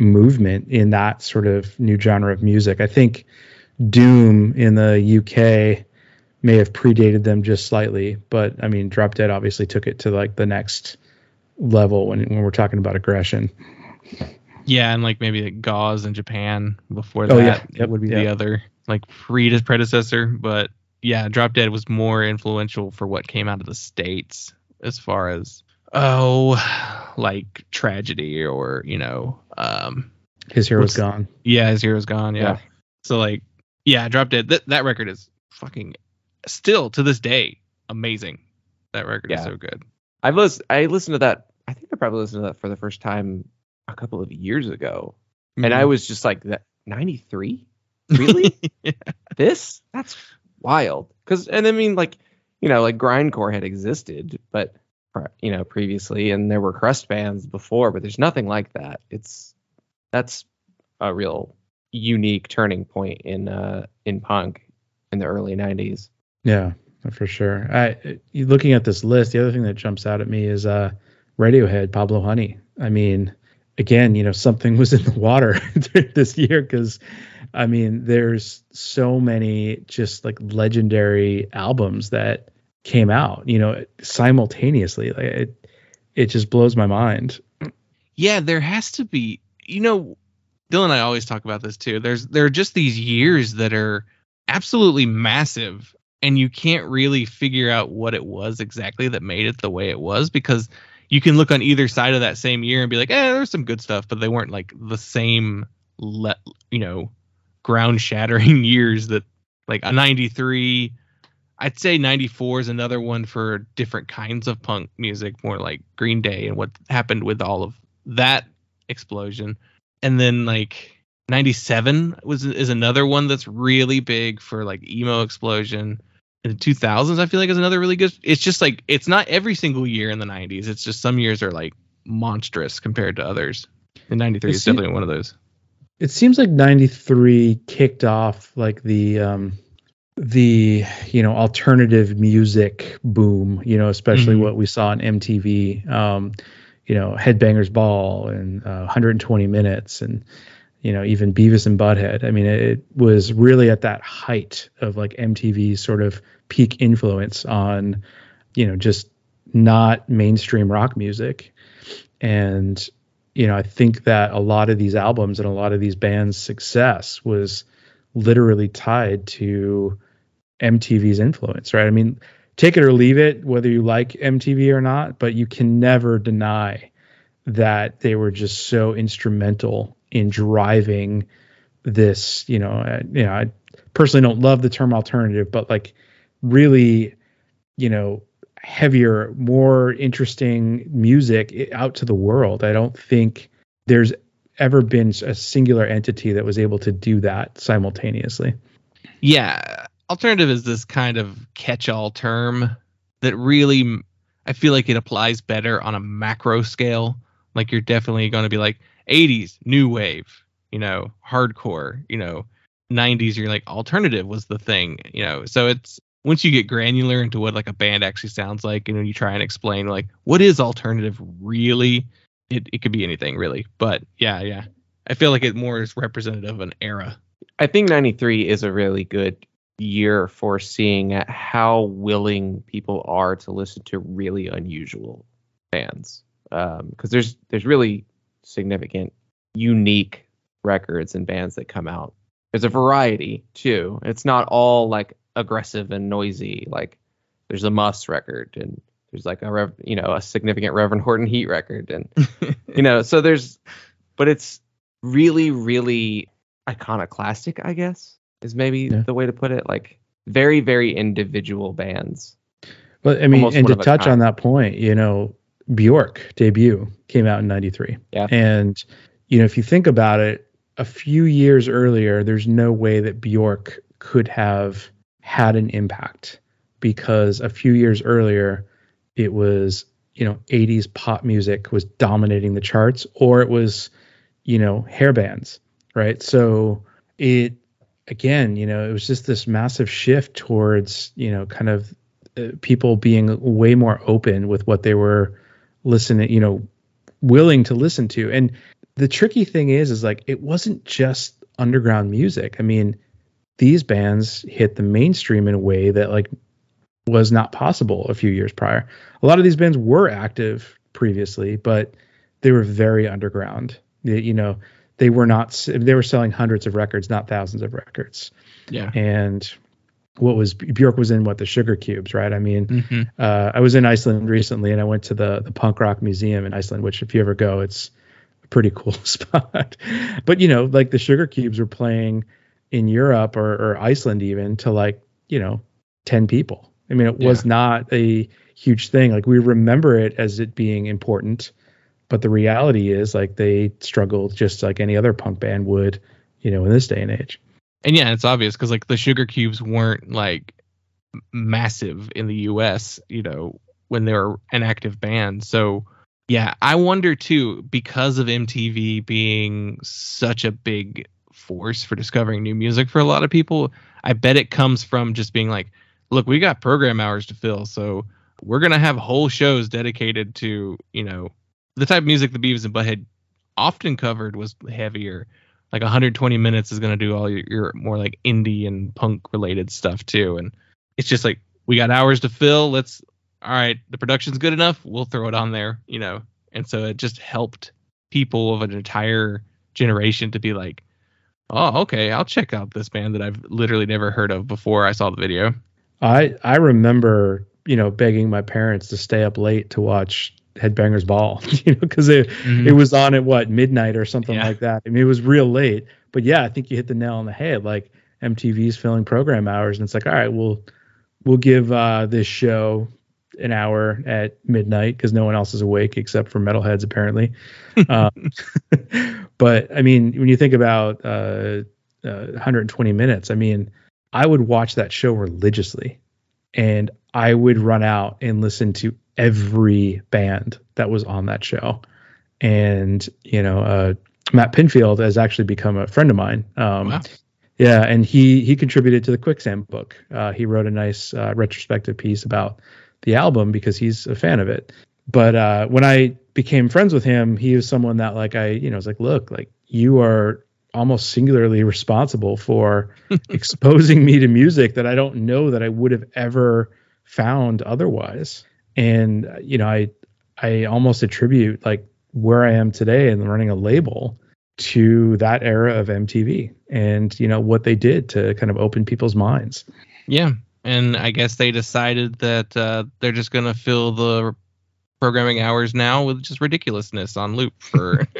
movement in that sort of new genre of music. I think Doom in the UK may have predated them just slightly, but I mean, Drop Dead obviously took it to like the next level when when we're talking about aggression. Yeah, and like maybe like Gauze in Japan before oh, that. Oh, yeah. That Yep, would be the other like Rita's predecessor. But yeah, Drop Dead was more influential for what came out of the States as far as oh like tragedy or, you know, um His hero's gone. yeah, his hero's gone, yeah. Yeah. So like yeah, Drop Dead that that record is fucking still to this day amazing. That record is so good. I've listened. I listened to that. I think I probably listened to that for the first time a couple of years ago, and Mm-hmm. I was just like, "That 93? Really? this? That's wild." Because, and I mean, like, you know, like grindcore had existed, but you know, previously, and there were crust bands before, but there's nothing like that. It's that's a real unique turning point in uh in punk in the early 90s. Yeah, for sure. I looking at this list, the other thing that jumps out at me is uh Radiohead, Pablo Honey. I mean, again, you know, something was in the water this year because I mean, there's so many just like legendary albums that came out, you know, simultaneously. Like it it just blows my mind. Yeah, there has to be. You know, Dylan and I always talk about this too. There's there are just these years that are absolutely massive, and you can't really figure out what it was exactly that made it the way it was because you can look on either side of that same year and be like, eh, there's some good stuff, but they weren't like the same, le- you know, ground shattering years that like a 93 I'd say 94 is another one for different kinds of punk music, more like Green Day and what happened with all of that explosion. And then like 97 was is another one that's really big for like emo explosion. In the 2000s, I feel like is another really good. It's just like it's not every single year in the 90s. It's just some years are like monstrous compared to others. And 93 It is definitely one of those. it seems like 93 kicked off like the um the you know alternative music boom you know especially Mhm. what we saw on mtv um you know headbangers ball and uh, 120 minutes and you know even beavis and butthead i mean it, it was really at that height of like mtv's sort of peak influence on you know just not mainstream rock music and you know, I think that a lot of these albums and a lot of these bands' success was literally tied to MTV's influence, right? I mean, take it or leave it, whether you like MTV or not, but you can never deny that they were just so instrumental in driving this, you know, uh, you know, I, personally don't love the term alternative, but like really, you know, heavier, more interesting music out to the world. I don't think there's ever been a singular entity that was able to do that simultaneously. Yeah, alternative is this kind of catch-all term that really I feel like it applies better on a macro scale. Like you're definitely going to be like 80s new wave, you know, hardcore, you know, 90s you're like alternative was the thing, you know. So it's once you get granular into what like a band actually sounds like and when you try and explain like what is alternative really, it it could be anything really. But yeah, yeah. I feel like it more is representative of an era. I think 93 is a really good year for seeing how willing people are to listen to really unusual bands because um, there's there's really significant unique records and bands that come out. There's a variety too. It's not all like aggressive and noisy. Like there's a Muss record and there's like a rev, you know a significant reverend horton heat record and you know so there's but it's really really iconoclastic i guess is maybe yeah. the way to put it. Like very, very individual bands. But I mean, and to touch on that point, you know, Bjork debut came out in 93. Yeah. And, you know, if you think about it, a few years earlier, there's no way that Bjork could have had an impact because a few years earlier, it was, you know, 80s pop music was dominating the charts or it was, you know, hair bands, right? So it again, you know, it was just this massive shift towards, you know, kind of uh, people being way more open with what they were listening, you know, willing to listen to. And the tricky thing is, is like, it wasn't just underground music. I mean, these bands hit the mainstream in a way that like was not possible a few years prior. A lot of these bands were active previously, but they were very underground. You know, they were not they were selling hundreds of records, not thousands of records. Yeah. And what was Bjork was in what the Sugar Cubes, right? I mean, mm-hmm. uh, I was in Iceland recently, and I went to the the punk rock museum in Iceland, which if you ever go, it's a pretty cool spot. but you know, like the Sugar Cubes were playing in Europe or, or Iceland even to like you know ten people. I mean, it yeah. was not a huge thing. Like we remember it as it being important, but the reality is like they struggled just like any other punk band would, you know, in this day and age. And yeah, it's obvious because like the Sugar Cubes weren't like massive in the U.S. You know, when they were an active band. So yeah, I wonder too because of MTV being such a big force for discovering new music for a lot of people. I bet it comes from just being like, look, we got program hours to fill, so we're gonna have whole shows dedicated to you know the type of music the Beavis and Butthead often covered was heavier. Like 120 minutes is going to do all your, your, more like indie and punk related stuff too. And it's just like we got hours to fill. Let's all right. The production's good enough. We'll throw it on there, you know. And so it just helped people of an entire generation to be like, oh, okay, I'll check out this band that I've literally never heard of before I saw the video. I I remember you know begging my parents to stay up late to watch Headbangers Ball, you know, because it mm-hmm. it was on at what midnight or something yeah. like that. I mean, it was real late, but yeah, I think you hit the nail on the head. Like MTV's filling program hours, and it's like, all right, we'll we'll give uh, this show an hour at midnight because no one else is awake except for metalheads apparently. um, but I mean, when you think about uh, uh, 120 minutes, I mean, I would watch that show religiously, and I would run out and listen to every band that was on that show. And, you know, uh, Matt Pinfield has actually become a friend of mine. Um, wow. Yeah, and he he contributed to the Quicksand book. Uh, he wrote a nice uh, retrospective piece about the album because he's a fan of it. But uh, when I became friends with him, he was someone that like I you know was like, look, like you are almost singularly responsible for exposing me to music that I don't know that I would have ever found otherwise and you know i i almost attribute like where i am today and running a label to that era of mtv and you know what they did to kind of open people's minds yeah and i guess they decided that uh, they're just going to fill the programming hours now with just ridiculousness on loop for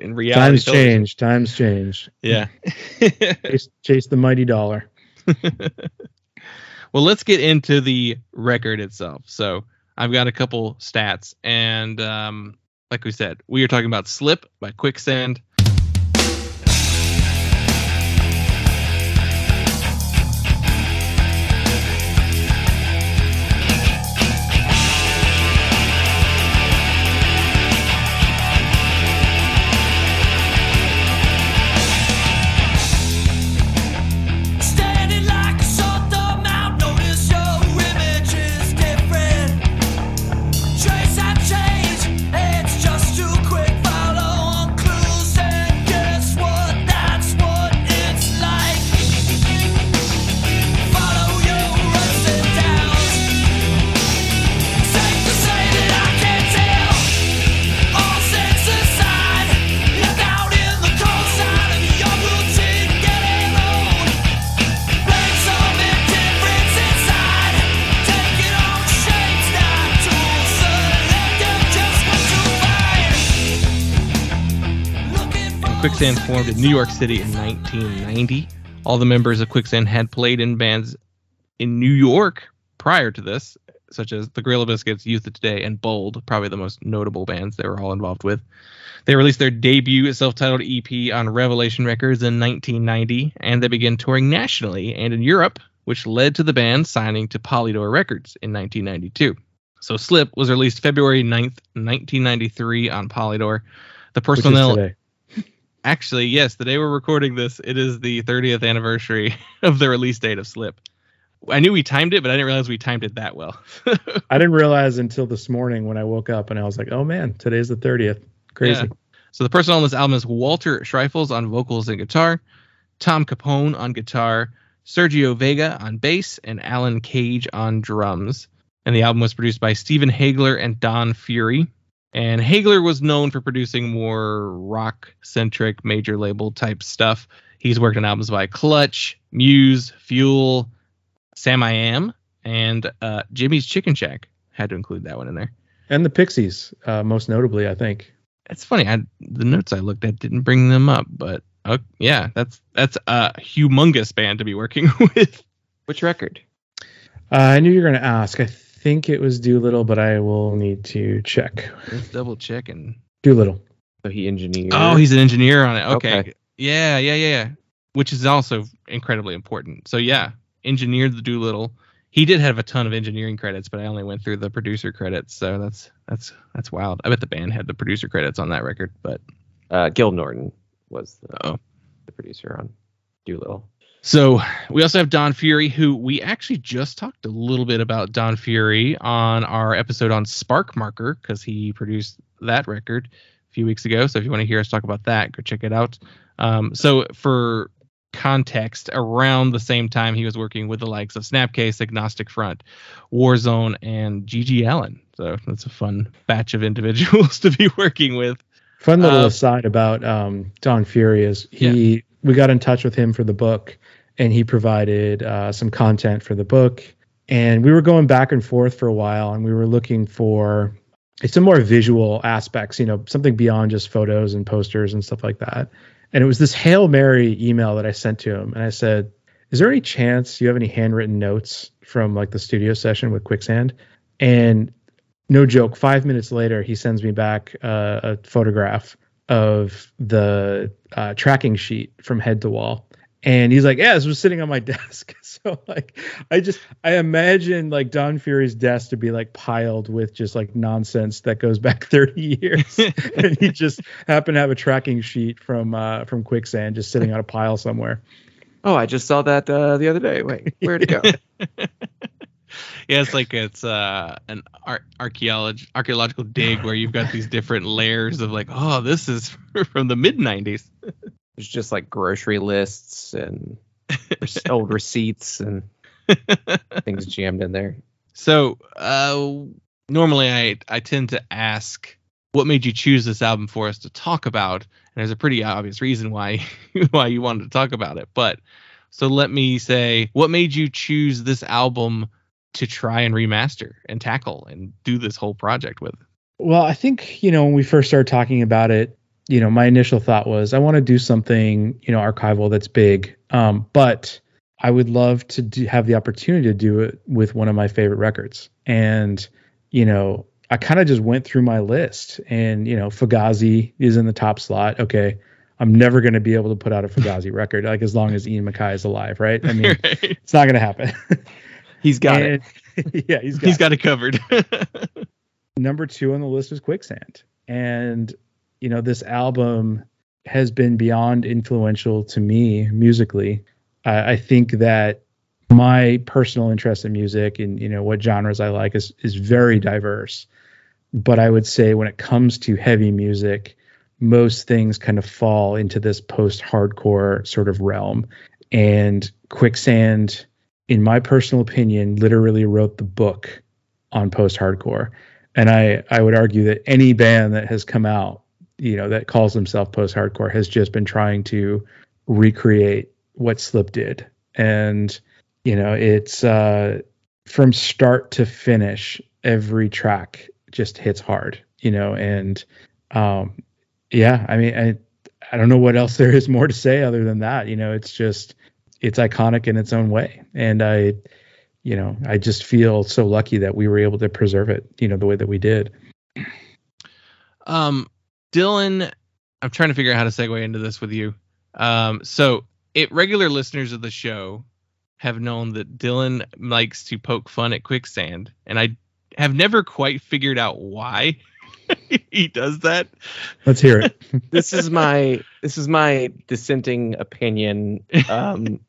In reality, Times television. change. Times change. Yeah. Chase, chase the mighty dollar. well, let's get into the record itself. So I've got a couple stats, and um, like we said, we are talking about "Slip" by Quicksand. Quicksand formed in New York City in 1990. All the members of Quicksand had played in bands in New York prior to this, such as the Gorilla Biscuits, Youth of Today, and Bold, probably the most notable bands they were all involved with. They released their debut self-titled EP on Revelation Records in 1990, and they began touring nationally and in Europe, which led to the band signing to Polydor Records in 1992. So Slip was released February 9th, 1993 on Polydor. The personnel. Actually, yes, the day we're recording this, it is the 30th anniversary of the release date of Slip. I knew we timed it, but I didn't realize we timed it that well. I didn't realize until this morning when I woke up and I was like, oh man, today's the 30th. Crazy. Yeah. So the person on this album is Walter Schreifels on vocals and guitar, Tom Capone on guitar, Sergio Vega on bass, and Alan Cage on drums. And the album was produced by Stephen Haigler and Don Fury. And Haigler was known for producing more rock centric major label type stuff. He's worked on albums by Clutch, Muse, Fuel, Sam I Am, and uh, Jimmy's Chicken Shack. Had to include that one in there. And the Pixies, uh, most notably, I think. It's funny. I the notes I looked at didn't bring them up, but uh, yeah, that's that's a humongous band to be working with. Which record? Uh, I knew you were going to ask. I think it was Doolittle, but I will need to check. Let's double check and. Doolittle. So he engineered. Oh, he's an engineer on it. Okay. Okay. Yeah, yeah, yeah, yeah. Which is also incredibly important. So yeah, engineered the Doolittle. He did have a ton of engineering credits, but I only went through the producer credits, so that's that's that's wild. I bet the band had the producer credits on that record, but uh, Gil Norton was the, Oh. the producer on Doolittle. So we also have Don Fury, who we actually just talked a little bit about Don Fury on our episode on Spark Marker because he produced that record a few weeks ago. So if you want to hear us talk about that, go check it out. Um, so for context, around the same time he was working with the likes of Snapcase, Agnostic Front, Warzone, and GG Allen. So that's a fun batch of individuals to be working with. Fun little Uh, aside about um, Don Fury is he we got in touch with him for the book, and he provided uh, some content for the book, and we were going back and forth for a while, and we were looking for some more visual aspects, you know, something beyond just photos and posters and stuff like that. And it was this hail mary email that I sent to him, and I said, "Is there any chance you have any handwritten notes from like the studio session with Quicksand?" And no joke, five minutes later, he sends me back uh, a photograph of the uh, tracking sheet from head to wall. And he's like, yeah, this was sitting on my desk. So like, I just, I imagine like Don Fury's desk to be like piled with just like nonsense that goes back 30 years. and he just happened to have a tracking sheet from, uh, from Quicksand just sitting on a pile somewhere. Oh, I just saw that uh, the other day. Wait, where'd it go? Yeah, it's like it's uh, an ar- archaeology archaeological dig where you've got these different layers of like, oh, this is from the mid '90s. There's just like grocery lists and old receipts and things jammed in there. So uh, normally I I tend to ask what made you choose this album for us to talk about, and there's a pretty obvious reason why why you wanted to talk about it. But so let me say, what made you choose this album to try and remaster and tackle and do this whole project with? Well, I think, you know, when we first started talking about it, you know, my initial thought was I want to do something, you know, archival that's big. Um, but I would love to do, have the opportunity to do it with one of my favorite records. And, you know, I kind of just went through my list and, you know, Fugazi is in the top slot. Okay. I'm never going to be able to put out a Fugazi record, like as long as Ian MacKaye is alive, right? I mean, Right. it's not going to happen. He's got it. Yeah, he's got, He's got it covered. number two on the list was Quicksand. And, you know, this album has been beyond influential to me musically. I, I think that my personal interest in music and, you know, what genres I like is, is very diverse. But I would say when it comes to heavy music, most things kind of fall into this post hardcore sort of realm. And Quicksand, in my personal opinion, literally wrote the book on post hardcore. And I, I would argue that any band that has come out, you know, that calls themselves post hardcore has just been trying to recreate what Slip did. And, you know, it's uh, from start to finish, every track just hits hard, you know, and um, yeah, I mean, I, I don't know what else there is more to say other than that. You know, it's just, it's iconic in its own way. And I, you know, I just feel so lucky that we were able to preserve it, you know, the way that we did. Um, Dylan, I'm trying to figure out how to segue into this with you. Um, so it regular listeners of the show have known that Dylan likes to poke fun at quicksand, and I have never quite figured out why he does that. Let's hear it. this is my this is my dissenting opinion um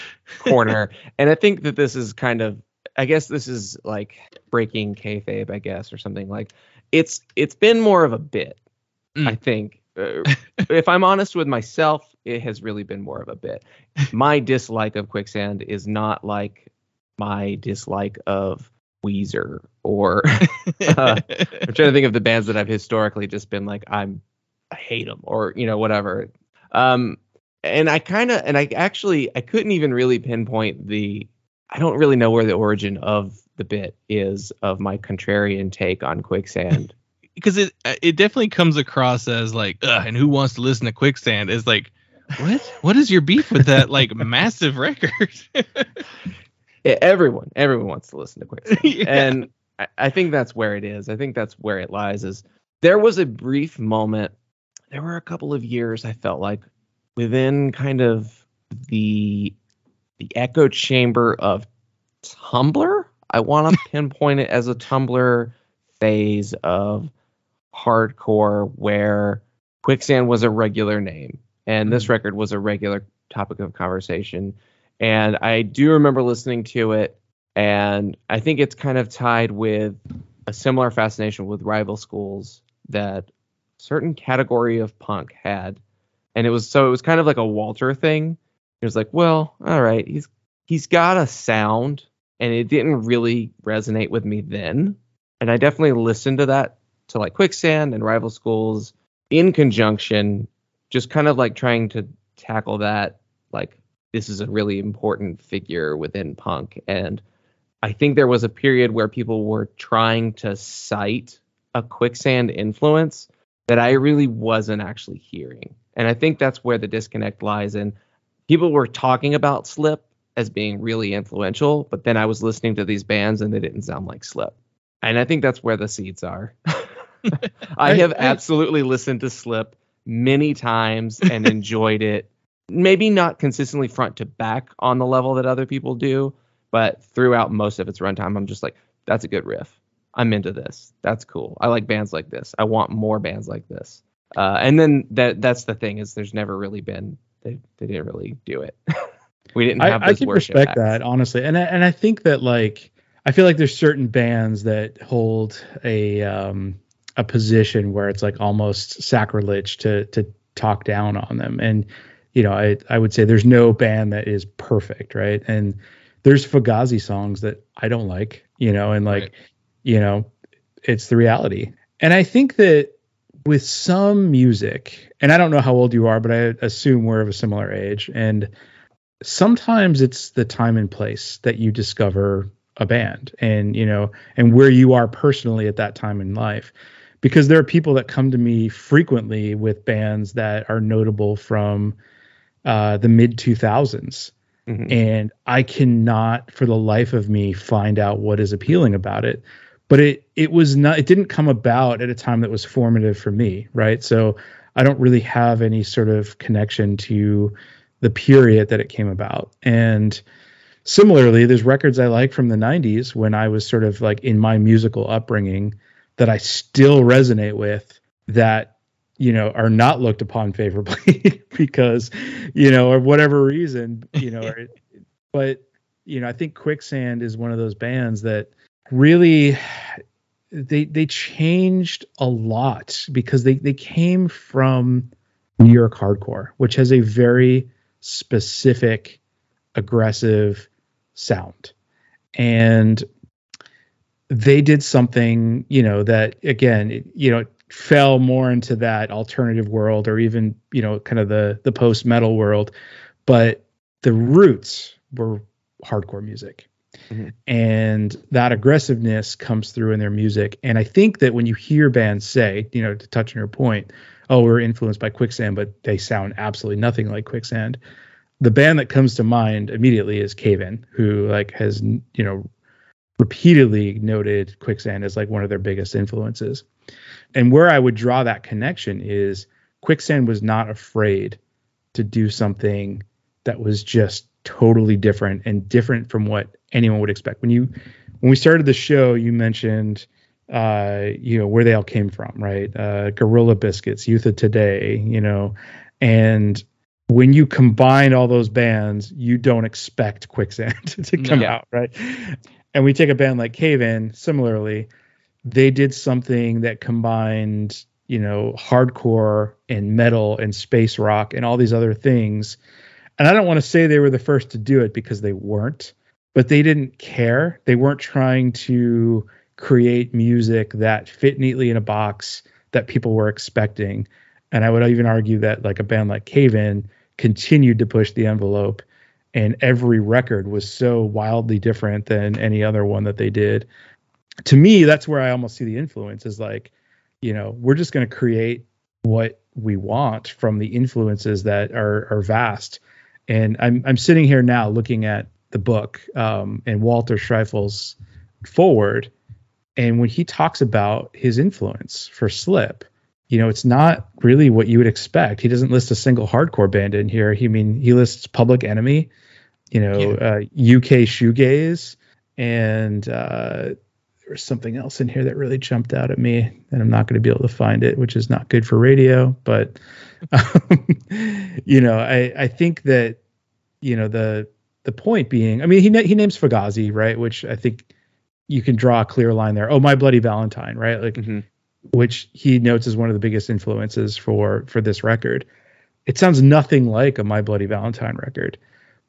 corner and i think that this is kind of i guess this is like breaking kayfabe i guess or something like it's it's been more of a bit Mm. i think uh, if i'm honest with myself it has really been more of a bit my dislike of quicksand is not like my dislike of weezer or uh, I'm trying to think of the bands that I've historically just been like, I'm, I hate them or you know whatever. Um, and I kind of and I actually I couldn't even really pinpoint the. I don't really know where the origin of the bit is of my contrarian take on quicksand. because it uh, it definitely comes across as like, Ugh, and who wants to listen to quicksand? Is like, what? What is your beef with that like massive record? Yeah, everyone everyone wants to listen to quicksand Yeah. and I, I think that's where it is i think that's where it lies is there was a brief moment there were a couple of years i felt like within kind of the the echo chamber of tumblr? I want to pinpoint it as a tumblr phase of hardcore where quicksand was a regular name and this mm. record was a regular topic of conversation. And I do remember listening to it, and I think it's kind of tied with a similar fascination with rival schools that certain category of punk had, and it was so it was kind of like a Walter thing. It was like, well, all right, he's he's got a sound, and it didn't really resonate with me then, and I definitely listened to that to like Quicksand and Rival Schools in conjunction, just kind of like trying to tackle that like this is a really important figure within punk. And i think there was a period where people were trying to cite a quicksand influence that i really wasn't actually hearing and i think that's where the disconnect lies in people were talking about slip as being really influential but then i was listening to these bands and they didn't sound like slip and i think that's where the seeds are i I- have absolutely listened to slip many times and enjoyed it maybe not consistently front to back on the level that other people do, but throughout most of its runtime, I'm just like, that's a good riff. I'm into this. That's cool. I like bands like this. I want more bands like this. Uh, and then that that's the thing is there's never really been they, they didn't really do it. we didn't have I, I can worship respect acts. that honestly, and I, and I think that like I feel like there's certain bands that hold a um a position where it's like almost sacrilege to to talk down on them, and you know I I would say there's no band that is perfect, right? And there's Fugazi songs that I don't like, you know, and like Right. you know it's the reality, and I think that with some music, and I don't know how old you are, but I assume we're of a similar age, and sometimes it's the time and place that you discover a band and you know and where you are personally at that time in life because there are people that come to me frequently with bands that are notable from uh, the mid 2000s Mhm. and I cannot for the life of me find out what is appealing about it. But it it was not it didn't come about at a time that was formative for me, right? So I don't really have any sort of connection to the period that it came about. And similarly, there's records I like from the 90s when I was sort of like in my musical upbringing that I still resonate with that you know are not looked upon favorably because you know or whatever reason you know or, but you know i think quicksand is one of those bands that really they they changed a lot because they they came from new york hardcore which has a very specific aggressive sound. And they did something you know that again it, you know fell more into that alternative world or even you know kind of the the post metal world. But the roots were hardcore music Mhm. and that aggressiveness comes through in their music and i think that when you hear bands say you know to touch on your point oh we're influenced by quicksand but they sound absolutely nothing like quicksand the band that comes to mind immediately is cave in who like has you know repeatedly noted quicksand as like one of their biggest influences and where I would draw that connection is Quicksand was not afraid to do something that was just totally different and different from what anyone would expect. When you when we started the show, you mentioned uh, you know where they all came from, right? Uh, Gorilla Biscuits, Youth of Today, you know, and when you combine all those bands, you don't expect Quicksand to come No. out, right? And we take a band like Cave In, similarly, they did something that combined you know hardcore and metal and space rock and all these other things and i don't want to say they were the first to do it because they weren't but they didn't care. They weren't trying to create music that fit neatly in a box that people were expecting. And i would even argue that like a band like cave in continued to push the envelope and every record was so wildly different than any other one that they did. To me that's where i almost see the influence is like you know we're just going to create what we want from the influences that are are vast and i'm i'm sitting here now looking at the book um, and walter schreifel's forward and when he talks about his influence for slip you know it's not really what you would expect. He doesn't list a single hardcore band in here. He mean he lists public enemy you know uh, uk shoegaze and uh, there's something else in here that really jumped out at me and i'm not going to be able to find it which is not good for radio but um, you know i i think that you know the the point being i mean he he names fugazi right which i think you can draw a clear line there oh my bloody valentine right like Mhm. which he notes as one of the biggest influences for for this record it sounds nothing like a my bloody valentine record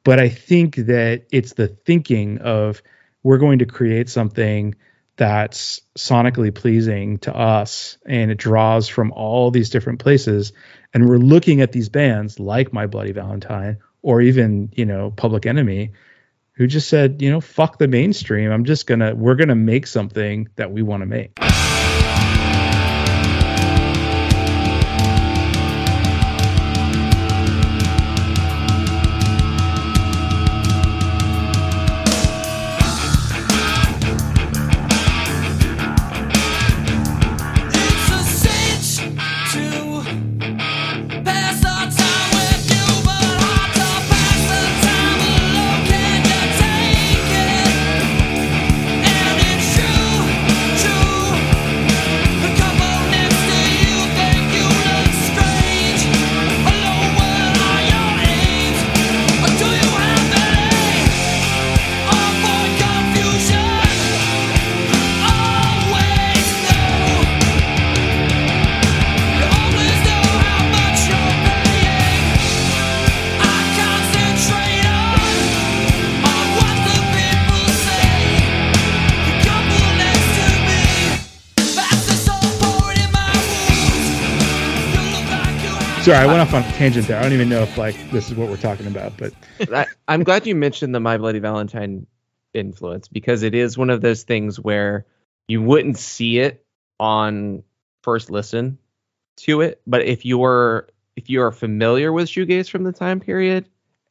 but i think that it's the thinking of we're going to create something that's sonically pleasing to us and it draws from all these different places. And we're looking at these bands like my bloody valentine or even you know public enemy who just said you know fuck the mainstream. I'm just gonna we're gonna make something that we want to make sorry i went off on a tangent there i don't even know if like this is what we're talking about but I, I'm glad you mentioned the My Bloody Valentine influence because it is one of those things where you wouldn't see it on first listen to it. But if you're if you are familiar with shoegaze from the time period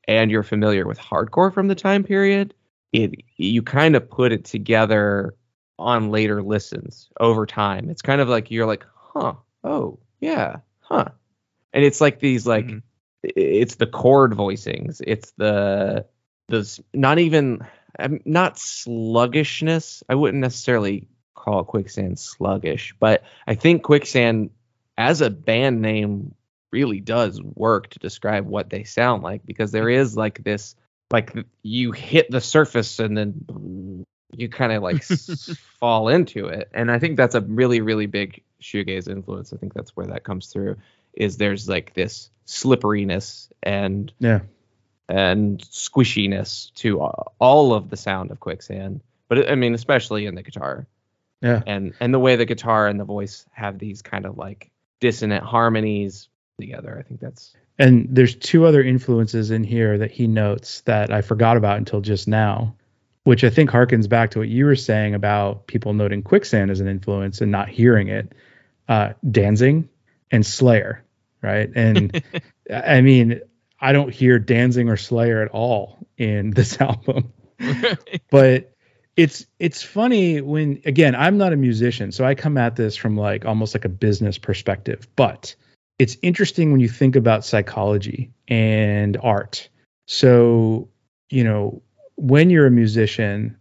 and you're familiar with hardcore from the time period, it you kind of put it together on later listens over time. It's kind of like you're like, huh, oh yeah, huh, and it's like these like Mhm. it's the chord voicings, it's the the not even um, not sluggishness. I wouldn't necessarily call Quicksand sluggish, but I think Quicksand as a band name really does work to describe what they sound like because there is like this like you hit the surface and then you kind of like s- fall into it and i think that's a really really big shoegaze influence i think that's where that comes through is there's like this slipperiness and Yeah. and squishiness to all of the sound of quicksand but i mean especially in the guitar Yeah. and and the way the guitar and the voice have these kind of like dissonant harmonies together i think that's And there's two other influences in here that he notes that I forgot about until just now, which I think harkens back to what you were saying about people noting quicksand as an influence and not hearing it. Uh, Danzig and Slayer, right? And I mean, I don't hear Danzig or Slayer at all in this album. But it's it's funny when again i'm not a musician so i come at this from like almost like a business perspective. But it's interesting when you think about psychology and art. So you know when you're a musician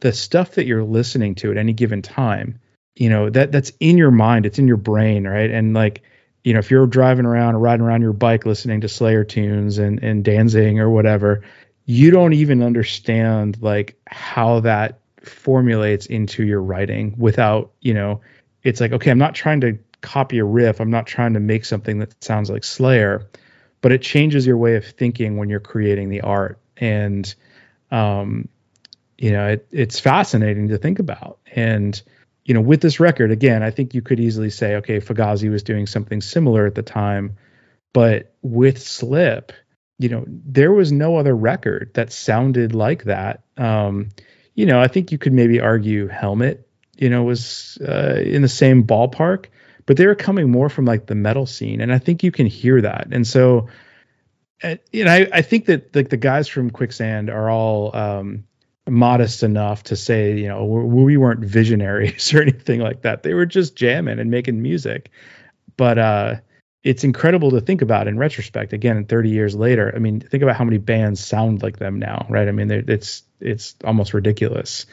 the stuff that you're listening to at any given time you know that that's in your mind it's in your brain right? And like you know if you're driving around or riding around your bike listening to slayer tunes and and Danzig or whatever you don't even understand like how that formulates into your writing without you know it's like okay i'm not trying to copy a riff. I'm not trying to make something that sounds like slayer but it changes your way of thinking when you're creating the art. And um you know it, it's fascinating to think about. And you know with this record again i think you could easily say okay fugazi was doing something similar at the time but with slip you know there was no other record that sounded like that. Um you know i think you could maybe argue helmet you know was uh, in the same ballpark but they were coming more from like the metal scene and i think you can hear that. And so uh, you know I, I think that like the guys from quicksand are all um modest enough to say you know we we weren't visionaries or anything like that. They were just jamming and making music. But uh it's incredible to think about in retrospect again 30 years later. I mean think about how many bands sound like them now right? I mean it's it's almost ridiculous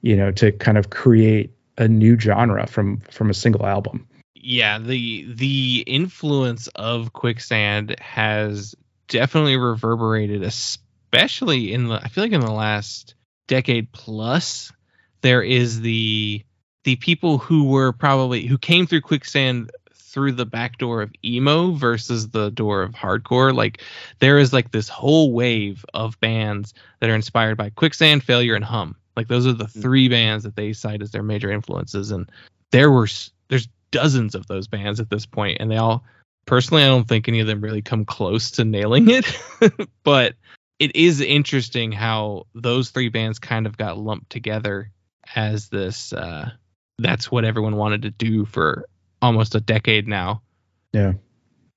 you know to kind of create a new genre from from a single album. Yeah the the influence of quicksand has definitely reverberated especially in the i feel like in the last decade plus there is the the people who were probably who came through quicksand through the back door of emo versus the door of hardcore. Like there is like this whole wave of bands that are inspired by quicksand failure and hum. Like those are the mm. three bands that they cite as their major influences and there were there's dozens of those bands at this point and they all personally i don't think any of them really come close to nailing it but it is interesting how those three bands kind of got lumped together as this uh that's what everyone wanted to do for almost a decade now Yeah.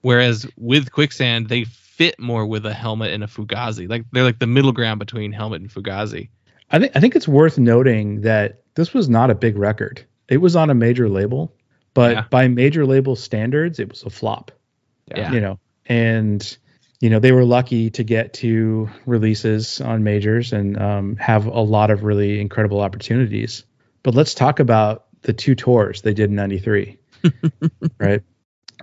whereas with quicksand they fit more with a helmet and a fugazi like they're like the middle ground between helmet and fugazi I think I think it's worth noting that this was not a big record. It was on a major label, but Yeah. by major label standards, it was a flop. Yeah. You know, and you know they were lucky to get to releases on majors and um, have a lot of really incredible opportunities. But let's talk about the two tours they did in '93. right,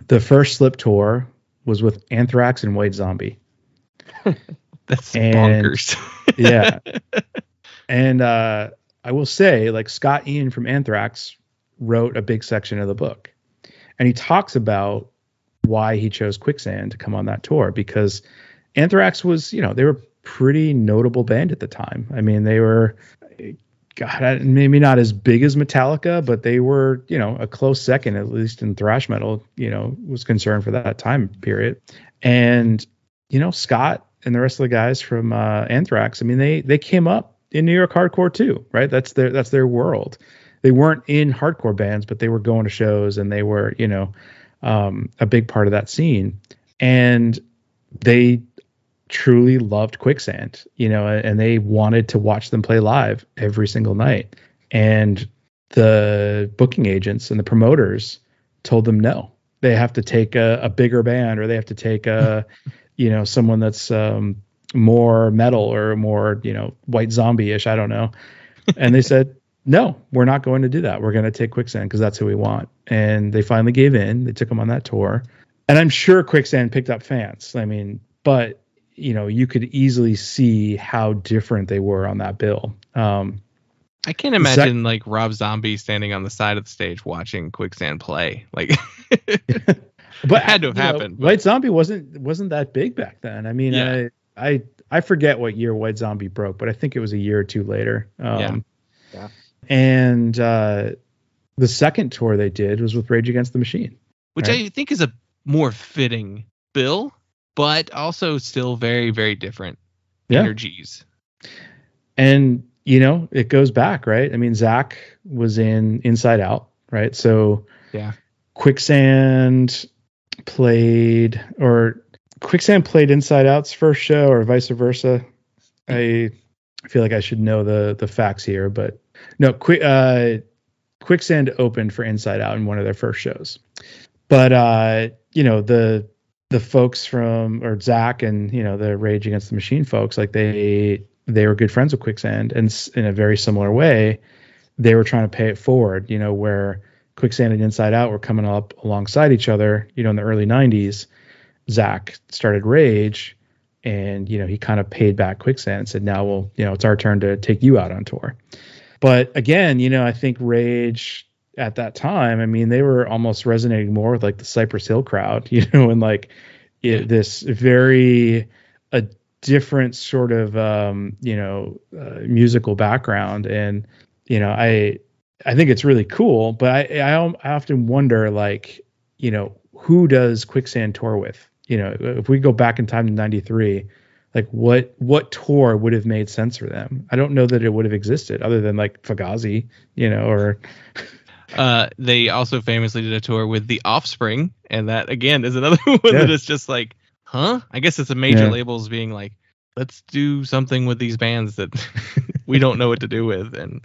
the first Slip tour was with Anthrax and White Zombie. that's And- bonkers yeah. and uh, I will say, like Scott Ian from Anthrax wrote a big section of the book, and he talks about why he chose Quicksand to come on that tour because Anthrax was, you know, they were pretty notable band at the time. I mean, they were, God, maybe not as big as Metallica, but they were, you know, a close second, at least in thrash metal, you know, was concerned for that time period. And, you know, Scott and the rest of the guys from uh, Anthrax, I mean, they they came up in New York hardcore too, right? That's their that's their world. they weren't in hardcore bands, but they were going to shows and they were, you know, um, a big part of that scene. And they truly loved Quicksand, you know, and they wanted to watch them play live every single night. And the booking agents and the promoters told them no. They have to take a, a bigger band or they have to take a, you know, someone that's um, more metal or more, you know, white zombie ish. I don't know. And they said, no, we're not going to do that. We're going to take Quicksand because that's who we want. And they finally gave in. They took them on that tour. And I'm sure Quicksand picked up fans. I mean, but you know, you could easily see how different they were on that bill. Um, I can't Is that- imagine like Rob Zombie standing on the side of the stage watching Quicksand play. Like, but had to have you know, happened, White Zombie wasn't wasn't that big back then. I mean, Yeah. I, I I forget what year White Zombie broke, but I think it was a year or two later. Um, Yeah. Yeah. And uh, the second tour they did was with Rage Against the Machine. which Right. I think is a more fitting bill, but also still very, very different Yeah. energies. and you know it goes back right i mean Zack was in inside out right so Yeah. quicksand played or quicksand played inside out's first show or vice versa i feel like i should know the the facts here but no quick uh quicksand opened for inside out in one of their first shows but uh you know the the folks from or Zack and you know the Rage Against the Machine folks, like they they were good friends with Quicksand, and in a very similar way, they were trying to pay it forward. You know, where Quicksand and Inside Out were coming up alongside each other. You know, in the early '90s, Zack started Rage, and you know he kind of paid back Quicksand and said, "Now, we'll you know, it's our turn to take you out on tour." But again, you know, I think Rage at that time, I mean, they were almost resonating more with like the Cypress Hill crowd, you know, and like it, this very a different sort of um, you know uh, musical background, and you know, I I think it's really cool, but I I, I often wonder like you know who does Quicksand tour with? You know, if we go back in time to '93. Like what what tour would have made sense for them? I don't know that it would have existed other than like Fugazi, you know, or Uh, they also famously did a tour with The Offspring, and that again is another one Yeah. that is just like, huh? I guess it's a major Yeah. labels being like, let's do something with these bands that we don't know what to do with, and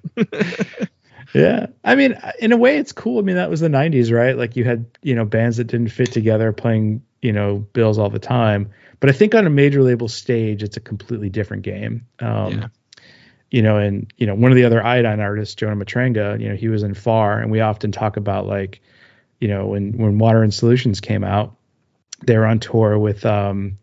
Yeah. I mean, in a way, it's cool. I mean, that was the 90s, right? Like you had, you know, bands that didn't fit together playing, you know, bills all the time. But I think on a major label stage, it's a completely different game. Um, Yeah. You know, and, you know, one of the other iodine artists, Jonah Matranga, you know, he was in FAR, and we often talk about like, you know, when, when Water and Solutions came out, they were on tour with um,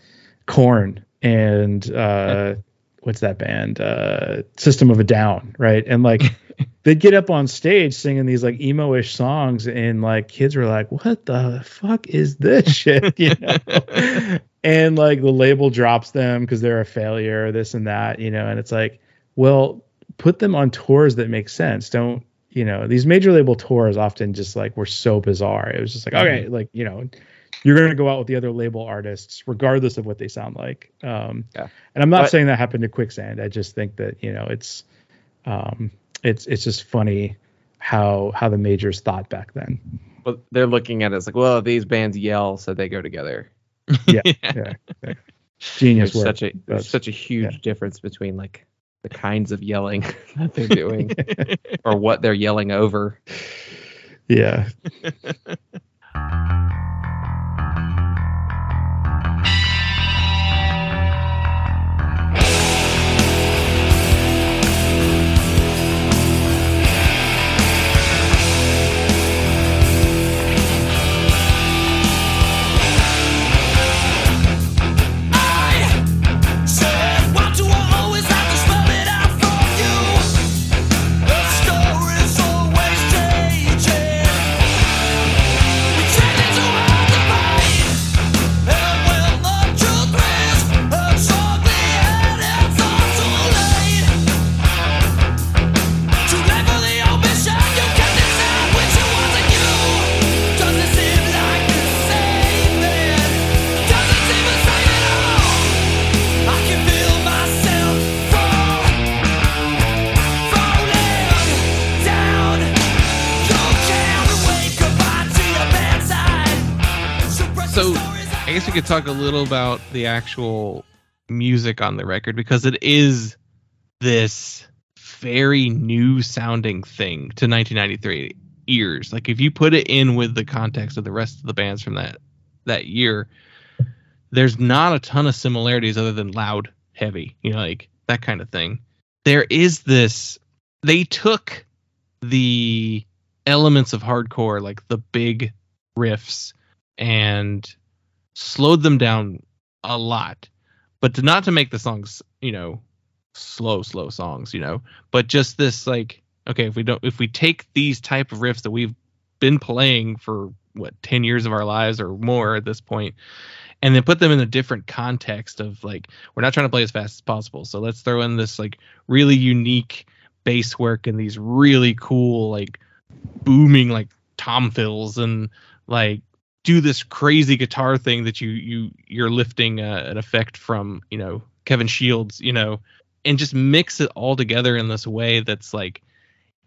Korn and uh, what's that band? Uh, System of a Down, right? And like they'd get up on stage singing these like emo-ish songs, and like kids were like, "What the fuck is this shit?" You know? And like the label drops them because they're a failure, this and that, you know. And it's like, well, put them on tours that make sense. Don't you know? These major label tours often just like were so bizarre. It was just like, okay, like you know, you're going to go out with the other label artists regardless of what they sound like. Um, Yeah. And I'm not But- saying that happened to Quicksand. I just think that you know it's um, it's it's just funny how how the majors thought back then. But they're looking at it as like, well, these bands yell, so they go together. Yeah, yeah, yeah. genius There's work. such a there's such a huge yeah. difference between like the kinds of yelling that they're doing or what they're yelling over. yeah. Could talk a little about the actual music on the record because it is this very new sounding thing to 1993 ears. Like if you put it in with the context of the rest of the bands from that that year, there's not a ton of similarities other than loud, heavy, you know, like that kind of thing. There is this they took the elements of hardcore, like the big riffs, and slowed them down a lot. But to, not to make the songs, you know, slow, slow songs, you know, but just this like, okay, if we don't if we take these type of riffs that we've been playing for what 10 years of our lives or more at this point and then put them in a different context of like we're not trying to play as fast as possible so let's throw in this like really unique bass work and these really cool like booming like tom fills and like do this crazy guitar thing that you you you're lifting uh, an effect from you know Kevin Shields you know and just mix it all together in this way that's like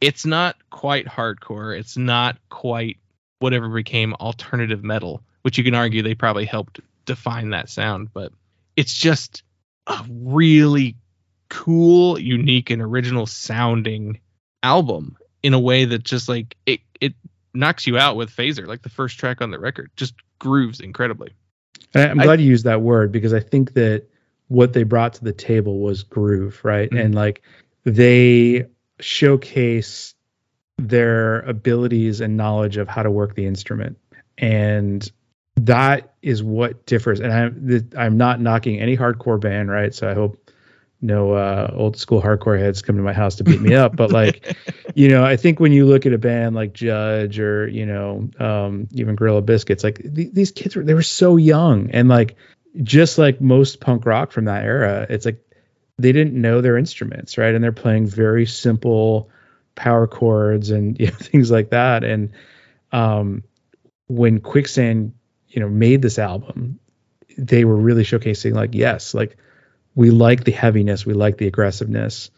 it's not quite hardcore. It's not quite whatever became alternative metal which you can argue they probably helped define that sound but it's just a really cool unique and original sounding album in a way that just like it it knocks you out with Fazer like the first track on the record just grooves incredibly And I- I'm I- glad you used that word because I think that what they brought to the table was groove, right? Mhm. And like they showcase their abilities and knowledge of how to work the instrument. And that is what differs. And I'm I'm not knocking any hardcore band, right? So I hope no uh, old school hardcore heads come to my house to beat me up. But like, you know, I think when you look at a band like Judge or you know, um, even Gorilla Biscuits, like th- these kids were they were so young and like just like most punk rock from that era, it's like they didn't know their instruments, right? And they're playing very simple power chords and you know, things like that. And um, when Quicksand, you know, made this album, they were really showcasing like, yes, like we like the heaviness, we like the aggressiveness,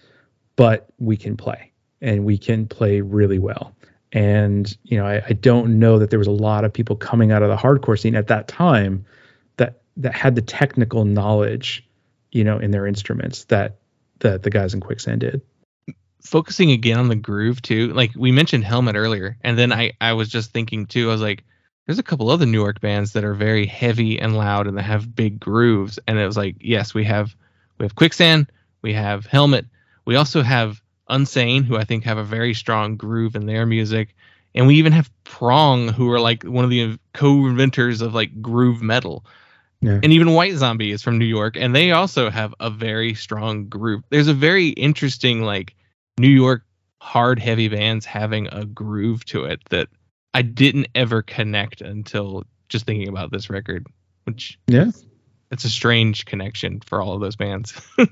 but we can play and we can play really well. And you know, I, I don't know that there was a lot of people coming out of the hardcore scene at that time that that had the technical knowledge, you know, in their instruments that that the guys in Quicksand did. focusing again on the groove too like we mentioned helmet earlier and then i i was just thinking too i was like there's a couple other new york bands that are very heavy and loud and that have big grooves and it was like yes we have we have quicksand we have helmet we also have unsane who i think have a very strong groove in their music and we even have prong who are like one of the co-inventors of like groove metal Yeah. and even white zombie is from new york and they also have a very strong groove there's a very interesting like New York hard heavy bands having a groove to it that I didn't ever connect until just thinking about this record, which Yeah. It's a strange connection for all of those bands.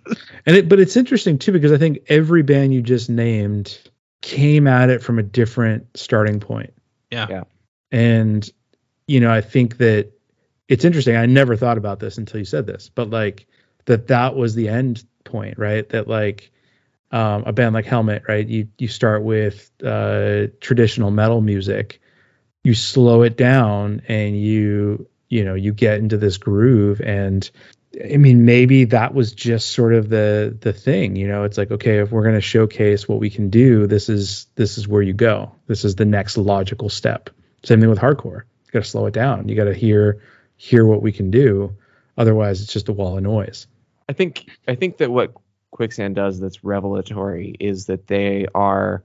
And it but it's interesting too because I think every band you just named came at it from a different starting point. Yeah. Yeah. And you know, I think that it's interesting. I never thought about this until you said this, but like that that was the end point, right? That like um, a band like Helmet, right? You you start with uh, traditional metal music, you slow it down, and you you know you get into this groove. And I mean, maybe that was just sort of the the thing. You know, it's like okay, if we're going to showcase what we can do, this is this is where you go. This is the next logical step. Same thing with hardcore. You got to slow it down. You got to hear hear what we can do. Otherwise, it's just a wall of noise. I think I think that what Quicksand does that's revelatory is that they are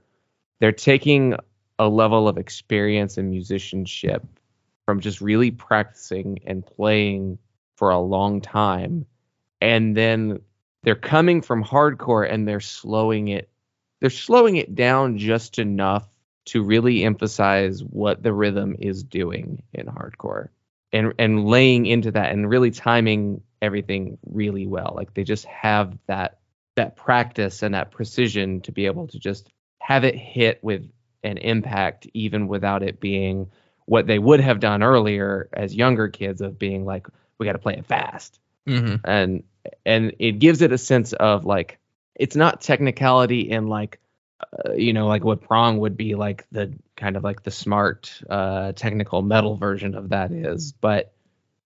they're taking a level of experience and musicianship from just really practicing and playing for a long time. And then they're coming from hardcore and they're slowing it they're slowing it down just enough to really emphasize what the rhythm is doing in hardcore and and laying into that and really timing everything really well. Like they just have that that practice and that precision to be able to just have it hit with an impact even without it being what they would have done earlier as younger kids of being like we got to play it fast mm-hmm. and and it gives it a sense of like it's not technicality in like uh, you know like what prong would be like the kind of like the smart uh technical metal version of that is but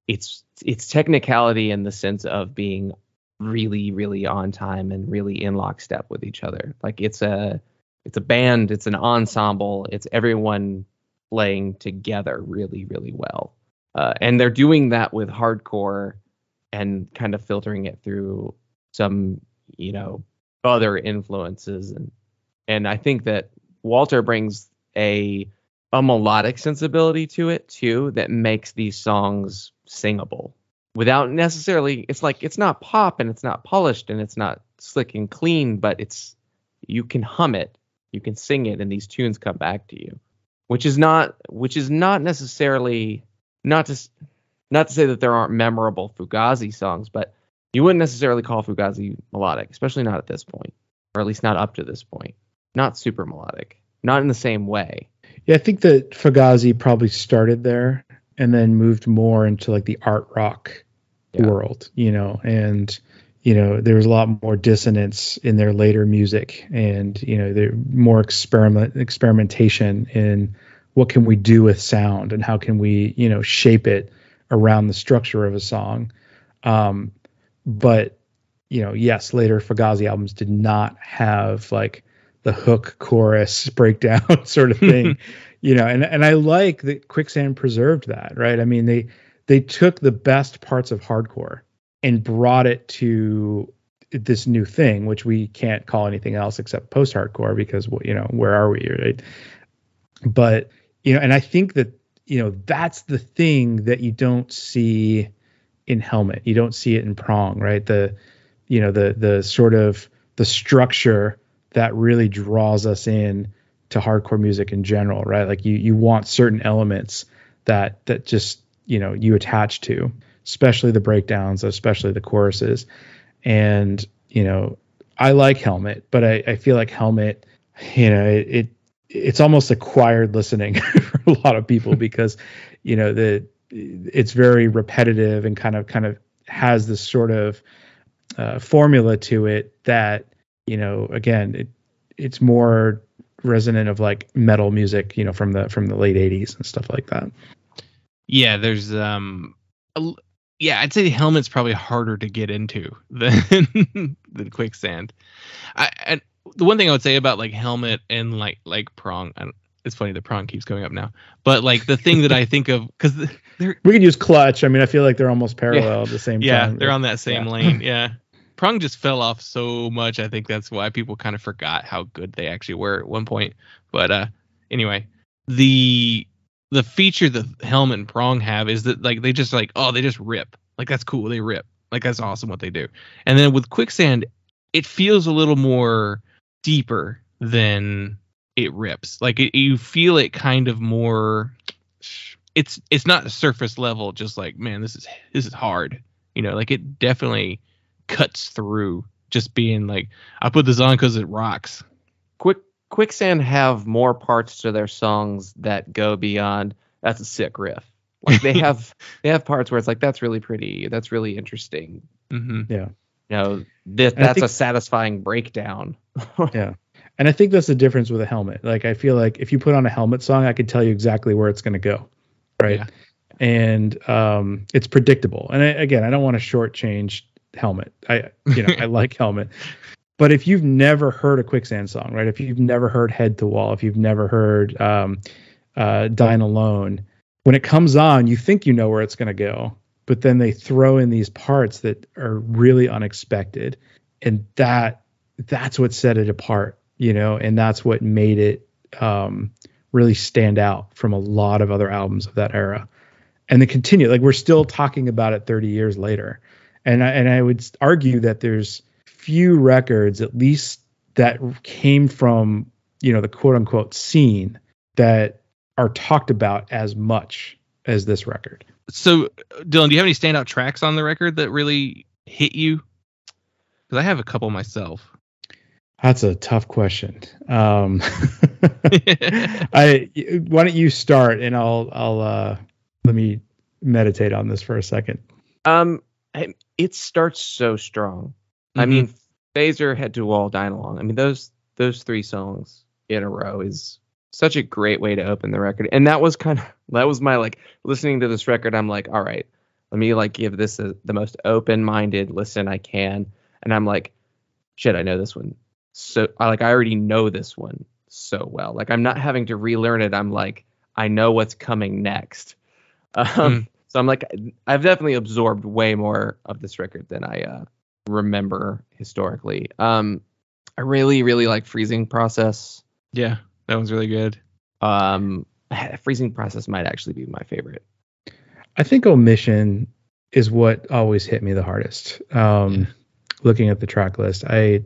it's it's technicality in the sense of being really really on time and really in lockstep with each other. Like it's a it's a band, it's an ensemble, it's everyone playing together really really well. Uh, and they're doing that with hardcore and kind of filtering it through some you know other influences. And and I think that Walter brings a a melodic sensibility to it too that makes these songs singable. Without necessarily it's like it's not pop and it's not polished and it's not slick and clean but it's you can hum it. You can sing it and these tunes come back to you which is not which is not necessarily not to not to say that there aren't memorable Fugazi songs but you wouldn't necessarily call Fugazi melodic especially not at this point or at least not up to this point. Not super melodic. Not in the same way. Yeah, I think that Fugazi probably started there and then moved more into like the art rock Yeah. world, you know, and you know, there was a lot more dissonance in their later music and, you know, there more experiment experimentation in what can we do with sound and how can we, you know, shape it around the structure of a song. Um, but you know, yes, later Fugazi albums did not have like the hook chorus breakdown sort of thing you know and and i like that quicksand preserved that right i mean they they took the best parts of hardcore and brought it to this new thing which we can't call anything else except post hardcore because you know where are we right? But you know and i think that you know that's the thing that you don't see in helmet. You don't see it in prong right? The you know the the sort of the structure that really draws us in to hardcore music in general, right? Like you you want certain elements that that just you know you attach to, especially the breakdowns, especially the choruses, and you know I like Helmet, but I, I feel like Helmet, you know, it, it it's almost acquired listening for a lot of people because you know the it's very repetitive and kind of kind of has this sort of uh, formula to it that you know again it it's more resonant of like metal music you know from the from the late 80s and stuff like that. Yeah, there's um, a yeah, I'd say the helmet's probably harder to get into than than quicksand. I and the one thing I would say about like helmet and like like prong, it's funny the prong keeps going up now, but like the thing that I think of because we could use clutch i mean i feel like they're almost parallel at the same yeah time they're on that same Yeah. lane yeah. Prong just fell off so much. I think that's why people kind of forgot how good they actually were at one point. But uh, anyway, the the feature that helmet and prong have is that like they just like oh they just rip. Like that's cool. They rip. Like that's awesome what they do. And then with quicksand it feels a little more deeper than it rips. Like it, you feel it kind of more it's it's not surface level just like man this is this is hard. You know like it definitely cuts through just being like i put this on because it rocks. Quick Quicksand have more parts to their songs that go beyond that's a sick riff. Like they have they have parts where it's like that's really pretty, that's really interesting. Mm-hmm. You know, this, And I that's a satisfying breakdown. yeah and i think that's the difference with a helmet like i feel like if you put on a helmet song i can tell you exactly where it's going to go right Yeah. and um it's predictable and I, again i don't want to shortchange helmet i you know i like helmet but if you've never heard a quicksand song right if you've never heard head to wall if you've never heard um uh dine alone when it comes on you think you know where it's going to go but then they throw in these parts that are really unexpected. And that that's what set it apart you know and that's what made it um really stand out from a lot of other albums of that era. And they continue like we're still talking about it 30 years later. And I, and I would argue that there's few records at least that came from you know the quote unquote scene that are talked about as much as this record so dylan do you have any standout tracks on the record that really hit you because i have a couple myself that's a tough question um I why don't you start and I'll I'll uh let me meditate on this for a second. Um, it starts so strong. I Mhm. mean, Fazer, Head to Wall, Dine Alone. I mean, those those three songs in a row is such a great way to open the record. And that was kind of that was my like listening to this record. I'm like, all right, let me like give this a, the most open-minded listen I can, and I'm like, shit, I know this one. So I like I already know this one so well. Like I'm not having to relearn it. I'm like I know what's coming next. Um, Mm. So I'm like I've definitely absorbed way more of this record than I uh, remember historically. Um, I really really like freezing process. Yeah, that one's really good. Um, freezing process might actually be my favorite. I think omission is what always hit me the hardest. Um, Yeah. Looking at the track list, I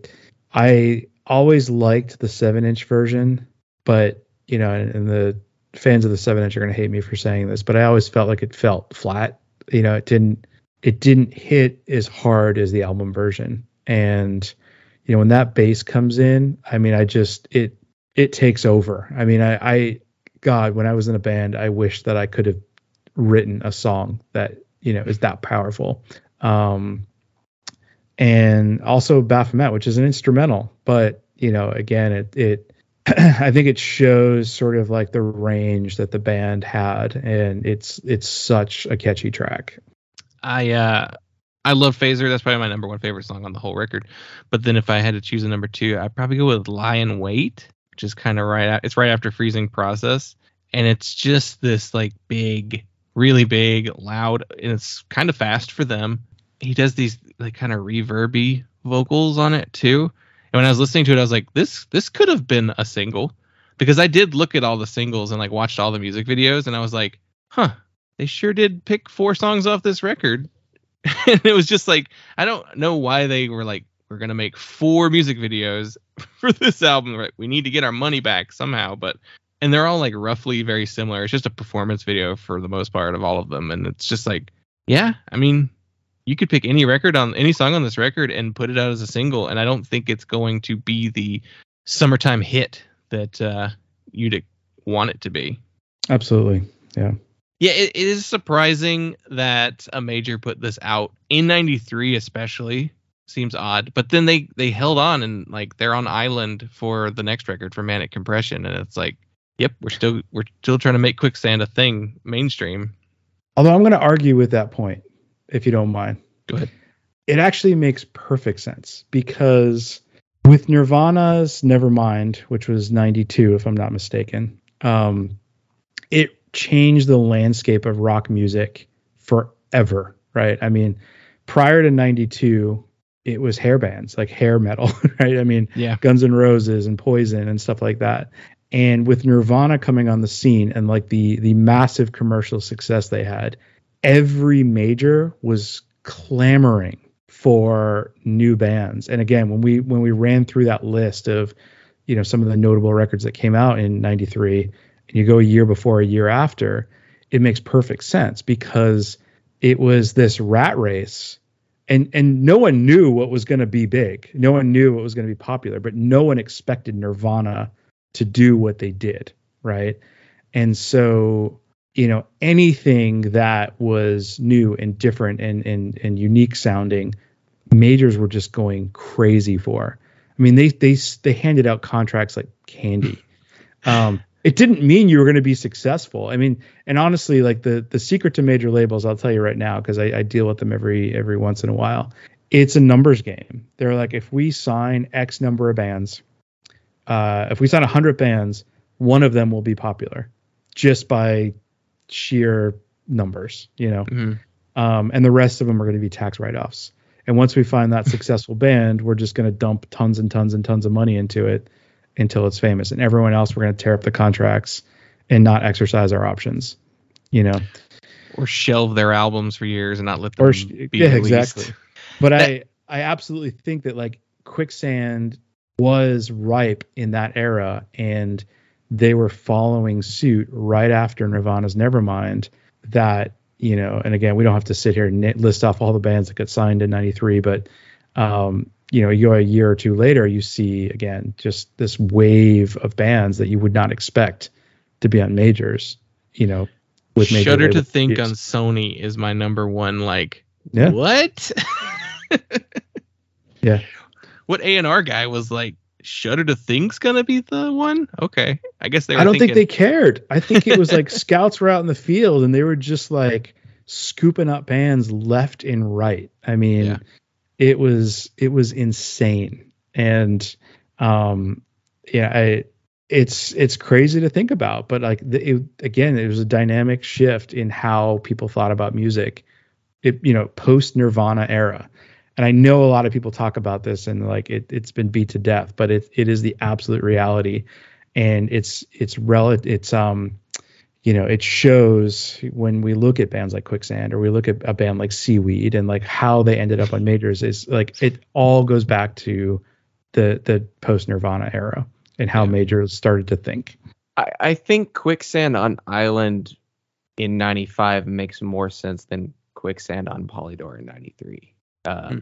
I always liked the seven inch version, but you know, and, and the fans of the seven inch are going to hate me for saying this, but I always felt like it felt flat. You know, it didn't it didn't hit as hard as the album version, and you know when that bass comes in, I mean, I just it it takes over. I mean, I, I God, when I was in a band, I wish that I could have written a song that you know is that powerful. Um, and also Baphomet, which is an instrumental, but you know, again, it it I think it shows sort of like the range that the band had, and it's it's such a catchy track. I uh I love Fazer. That's probably my number one favorite song on the whole record. But then if I had to choose a number two, I'd probably go with Lie and Wait, which is kind of right. At, it's right after Freezing Process, and it's just this like big, really big, loud, and it's kind of fast for them. He does these like kind of reverby vocals on it too. And when I was listening to it, I was like, this this could have been a single, because I did look at all the singles and like watched all the music videos, and I was like, huh, they sure did pick four songs off this record. and it was just like I don't know why they were like we're gonna make four music videos for this album. Right, we need to get our money back somehow, but and they're all like roughly very similar. It's just a performance video for the most part of all of them, and it's just like yeah, I mean you could pick any record on any song on this record and put it out as a single, and I don't think it's going to be the summertime hit that uh, you'd want it to be. Absolutely, yeah. Yeah, it, it is surprising that a major put this out in '93, especially. Seems odd, but then they they held on and like they're on Island for the next record for Manic Compression, and it's like, yep, we're still we're still trying to make Quicksand a thing mainstream. Although I'm going to argue with that point, if you don't mind. Go ahead. It actually makes perfect sense because with Nirvana's Nevermind, which was 92, if I'm not mistaken, um, it changed the landscape of rock music forever, right? I mean, prior to 92, it was hair bands, like hair metal, right? I mean, Yeah. Guns N' Roses and Poison and stuff like that. And with Nirvana coming on the scene and like the the massive commercial success they had, every major was clamoring for new bands. And again, when we when we ran through that list of, you know, some of the notable records that came out in 93 and you go a year before, a year after, it makes perfect sense because it was this rat race and and no one knew what was going to be big. No one knew what was going to be popular, but no one expected Nirvana to do what they did, right? And so, you know, anything that was new and different and and and unique sounding, majors were just going crazy for. I mean, they they they handed out contracts like candy. Um, it didn't mean you were going to be successful. I mean, and honestly, like the the secret to major labels, I'll tell you right now because I, I deal with them every every once in a while. It's a numbers game. They're like, if we sign X number of bands, uh, if we sign hundred bands, one of them will be popular, just by sheer numbers, you know. Mhm. Um, and the rest of them are going to be tax write-offs. And once we find that successful band, we're just going to dump tons and tons and tons of money into it until it's famous. And everyone else, we're going to tear up the contracts and not exercise our options. You know, Or shelve their albums for years and not let them or be yeah, released. exactly. But I, I absolutely think that like Quicksand was ripe in that era, and they were following suit right after Nirvana's Nevermind. That you know, and again, we don't have to sit here and list off all the bands that got signed in '93, but um, you know, you go a year or two later, you see again just this wave of bands that you would not expect to be on majors. You know, with major Shudder to think deals. on Sony is my number one. Like Yeah. what? Yeah. What A and R guy was like? Shudder to think's gonna be the one. Okay, I guess they. Were I don't think they cared. I think it was like scouts were out in the field and they were just like, scooping up bands left and right. I mean, Yeah. It was it was insane, and um, yeah, I it's it's crazy to think about, but like the, it, again, it was a dynamic shift in how people thought about music. It you know post Nirvana era, and I know a lot of people talk about this and like it it's been beat to death, but it it is the absolute reality, and it's it's relative it's um you know it shows when we look at bands like quicksand or we look at a band like seaweed and like how they ended up on majors is like it all goes back to the the post nirvana era and how Yeah. majors started to think I, I think quicksand on island in 95 makes more sense than quicksand on polydor in 93 because Hmm.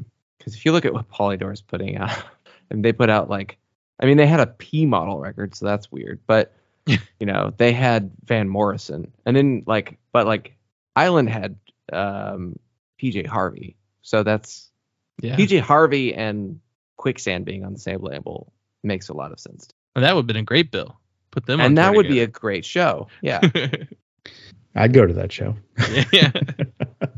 if you look at what polydor is putting out and they put out like i mean they had a p model record so that's weird but you know they had van morrison. And then like but like island had um pj harvey. So that's Yeah. pj harvey and quicksand being on the same label makes a lot of sense. And that would have been a great bill. Put them on and that tour would be a great show. Yeah. I'd go to that show. Yeah.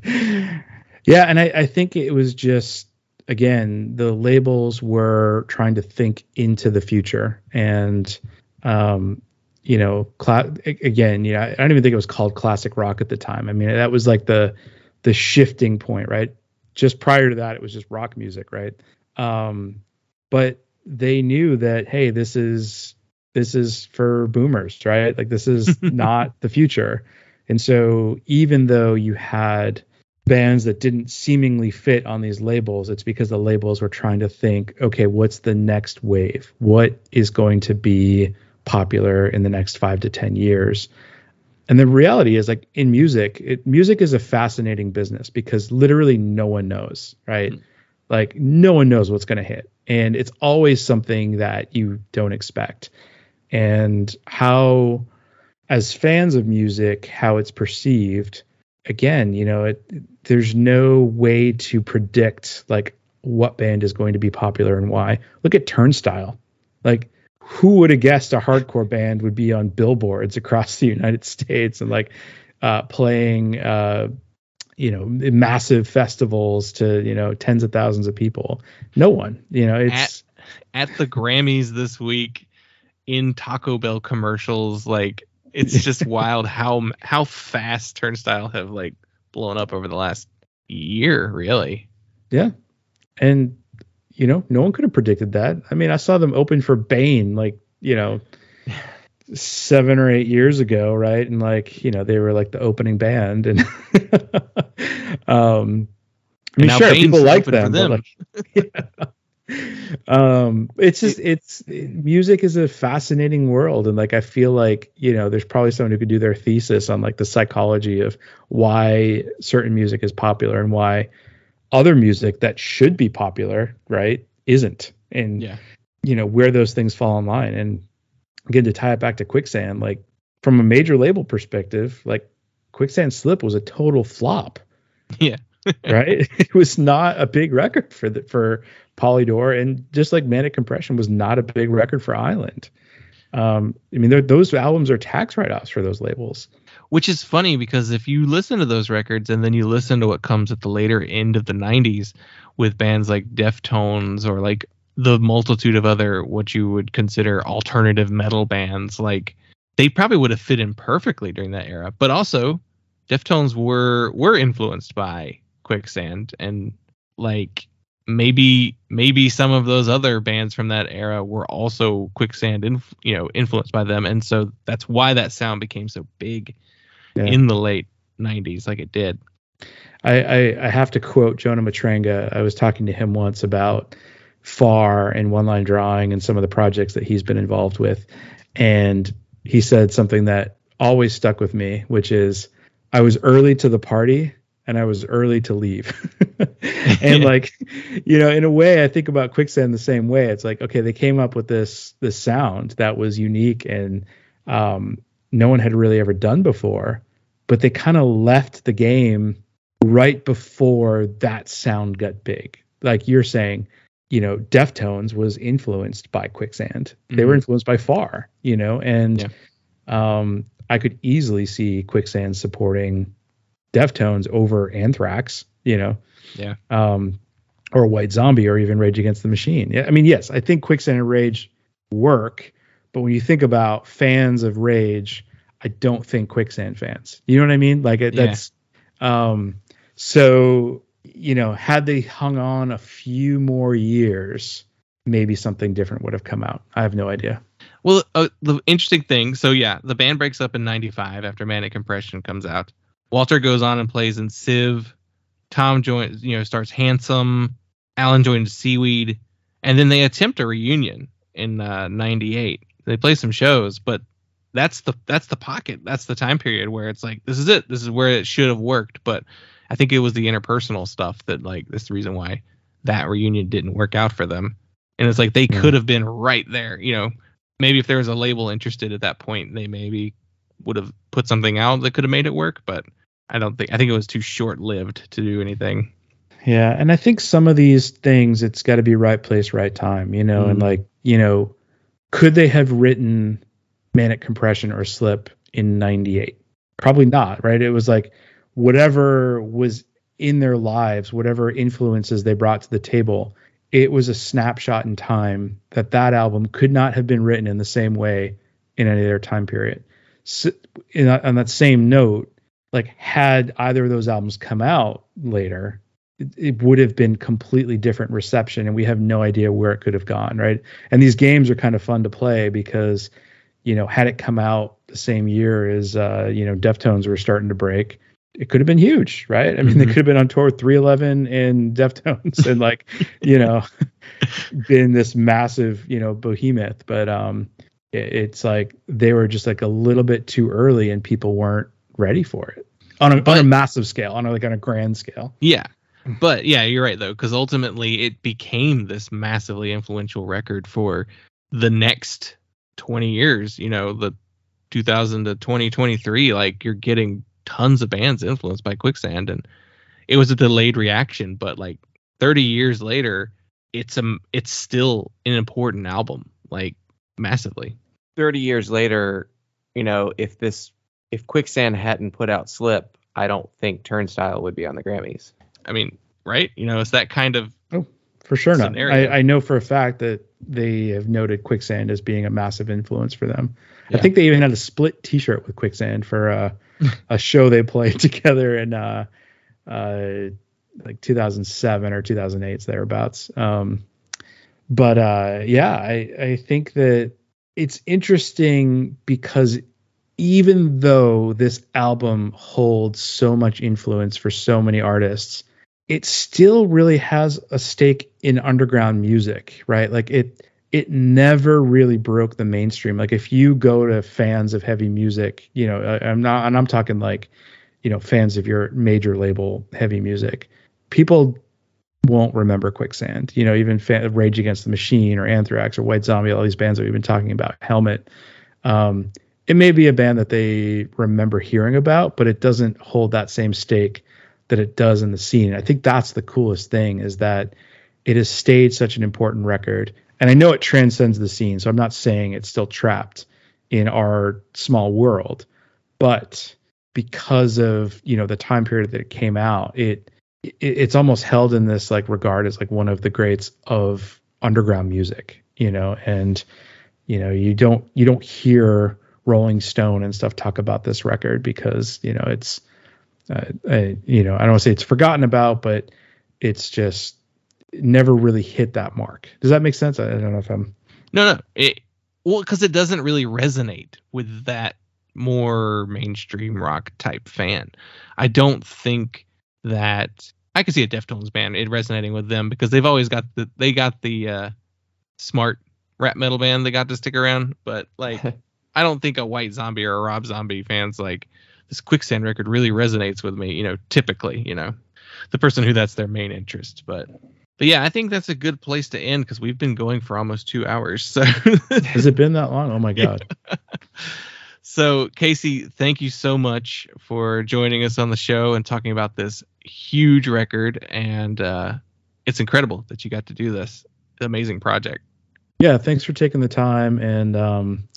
yeah and I, I think it was just again the labels were trying to think into the future. And um you know cla- again you know i don't even think it was called classic rock at the time. I mean that was like the the shifting point right? Just prior to that it was just rock music right? Um but they knew that hey this is this is for boomers right? Like this is not the future. And so even though you had bands that didn't seemingly fit on these labels, it's because the labels were trying to think, okay, what's the next wave? What is going to be popular in the next five to 10 years? And the reality is, like in music, it, music is a fascinating business because literally no one knows, right? Hmm. Like no one knows what's going to hit. And it's always something that you don't expect. And how, as fans of music, how it's perceived, again, you know, it, there's no way to predict like what band is going to be popular and why. Look at Turnstile. Like, who would have guessed a hardcore band would be on billboards across the United States and like uh, playing, uh, you know, massive festivals to you know tens of thousands of people? No one. You know, it's At the Grammys this week, in Taco Bell commercials, like it's just wild how how fast Turnstile have like blown up over the last year, really. Yeah. And, you know, no one could have predicted that. I mean, I saw them open for Bane, like, you know, seven or eight years ago, right? And like, you know, they were like the opening band. And, um, I mean, sure, Bane's people like for them, like, yeah. um, it's just, it's music is a fascinating world. And like, I feel like, you know, there's probably someone who could do their thesis on like the psychology of why certain music is popular and why other music that should be popular, right, isn't. And Yeah. you know where those things fall in line. And again, to tie it back to Quicksand, like from a major label perspective, like Quicksand Slip was a total flop. Yeah. right? It was not a big record for the for Polydor, and just like Manic Compression was not a big record for Island. Um, I mean, those albums are tax write-offs for those labels. Which is funny because if you listen to those records and then you listen to what comes at the later end of the 90s with bands like Deftones or like the multitude of other what you would consider alternative metal bands, like they probably would have fit in perfectly during that era. But also, Deftones were were influenced by Quicksand and like maybe maybe some of those other bands from that era were also Quicksand inf- you know influenced by them and so that's why that sound became so big Yeah. in the late 90s like it did I, I, I have to quote Jonah Matranga. I was talking to him once about FAR and one line drawing and some of the projects that he's been involved with. And he said something that always stuck with me, which is I was early to the party and I was early to leave. and like, you know, in a way, I think about Quicksand the same way. It's like, okay, they came up with this this sound that was unique and um, no one had really ever done before, but they kind of left the game right before that sound got big. Like you're saying, you know, Deftones was influenced by Quicksand. They were Mhm. influenced by Far, you know, and um, I could easily see Quicksand supporting Deftones over Anthrax, you know. Yeah. Um, or White Zombie, or even Rage Against the Machine. Yeah, I mean, yes, I think Quicksand and Rage work, but when you think about fans of Rage, I don't think Quicksand fans. You know what I mean? Like it, Yeah. that's um. So you know, had they hung on a few more years, maybe something different would have come out. I have no idea. Well, uh, the interesting thing, so yeah, the band breaks up in '95 after Manic Compression comes out. Walter goes on and plays in Civ. Tom joins, you know, starts Handsome. Alan joins Seaweed, and then they attempt a reunion in uh, '98. They play some shows, but that's the that's the pocket. That's the time period where it's like this is it. This is where it should have worked, but I think it was the interpersonal stuff that like that's the reason why that reunion didn't work out for them. And it's like they Yeah. could have been right there, you know, maybe if there was a label interested at that point, they maybe would have put something out that could have made it work. But I don't think I think it was too short lived to do anything. Yeah, and I think some of these things, it's got to be right place, right time, you know, and Mhm. like, you know, could they have written Manic Compression or Slip in 98? Probably not, right? It was like whatever was in their lives, whatever influences they brought to the table, it was a snapshot in time that that album could not have been written in the same way in any other time period. So, in, on that same note, like had either of those albums come out later, it, would have been completely different reception and we have no idea where it could have gone right and these games are kind of fun to play because you know had it come out the same year as uh you know deftones were starting to break it could have been huge right i mean they Mhm. could have been on tour with 311 and deftones and like you know been this massive you know behemoth but um it, it's like they were just like a little bit too early and people weren't ready for it on a, on a massive scale on a, like on a grand scale Yeah. But yeah, you're right though, because ultimately it became this massively influential record for the next 20 years. You know, the 2000 to 2023, like you're getting tons of bands influenced by Quicksand, and it was a delayed reaction, but like 30 years later, it's a it's still an important album, like massively. 30 years later, you know, if this if Quicksand hadn't put out Slip, I don't think Turnstile would be on the Grammys. I mean, right? You know, it's that kind of oh, For sure not. scenario. I, I know for a fact that they have noted Quicksand as being a massive influence for them. I think they even had a split T-shirt with Quicksand for uh, a show they played together in uh, uh, like 2007 or 2008, thereabouts. Um, but uh, yeah, I I think that it's interesting because even though this album holds so much influence for so many artists, it still really has a stake in underground music, right? Like it it never really broke the mainstream. Like if you go to fans of heavy music, you know, I, I'm not and I'm talking like, you know, fans of your major label heavy music, people won't remember Quicksand. You know, even fan, Rage Against the Machine or Anthrax or White Zombie, all these bands that we've been talking about, Helmet. Um, it may be a band that they remember hearing about, but it doesn't hold that same stake that it does in the scene. I think that's the coolest thing is that it has stayed such an important record. And I know it transcends the scene, so I'm not saying it's still trapped in our small world, but because of you know the time period that it came out, it, it it's almost held in this like regard as like one of the greats of underground music, you know, and you know you don't you don't hear Rolling Stone and stuff talk about this record because you know it's uh, I, you know I don't want to say it's forgotten about, but it's just it never really hit that mark. Does that make sense? I, I don't know if I'm No, no. It well, because it doesn't really resonate with that more mainstream rock type fan. I don't think that I could see a Deftones band it resonating with them because they've always got the they got the uh, smart rap metal band they got to stick around. But like, I don't think a White Zombie or a Rob Zombie fans like this Quicksand record really resonates with me. You know, typically, you know, the person who that's their main interest, but. But yeah, I think that's a good place to end because we've been going for almost two hours. So, has it been that long? Oh my god. so Casey, thank you so much for joining us on the show and talking about this huge record. And uh, it's incredible that you got to do this amazing project. yeah thanks for taking the time and um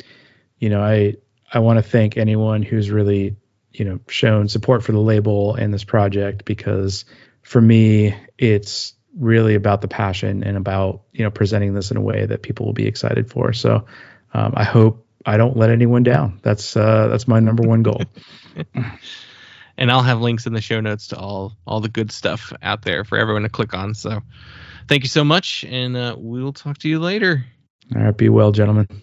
you know i i want to thank anyone who's really you know shown support for the label and this project because for me it's really about the passion and about you know presenting this in a way that people will be excited for so um, i hope i don't let anyone down that's uh, that's my number one goal and I'll have links in the show notes to all all the good stuff out there for everyone to click on. So, thank you so much, and uh, we will talk to you later. all right be well gentlemen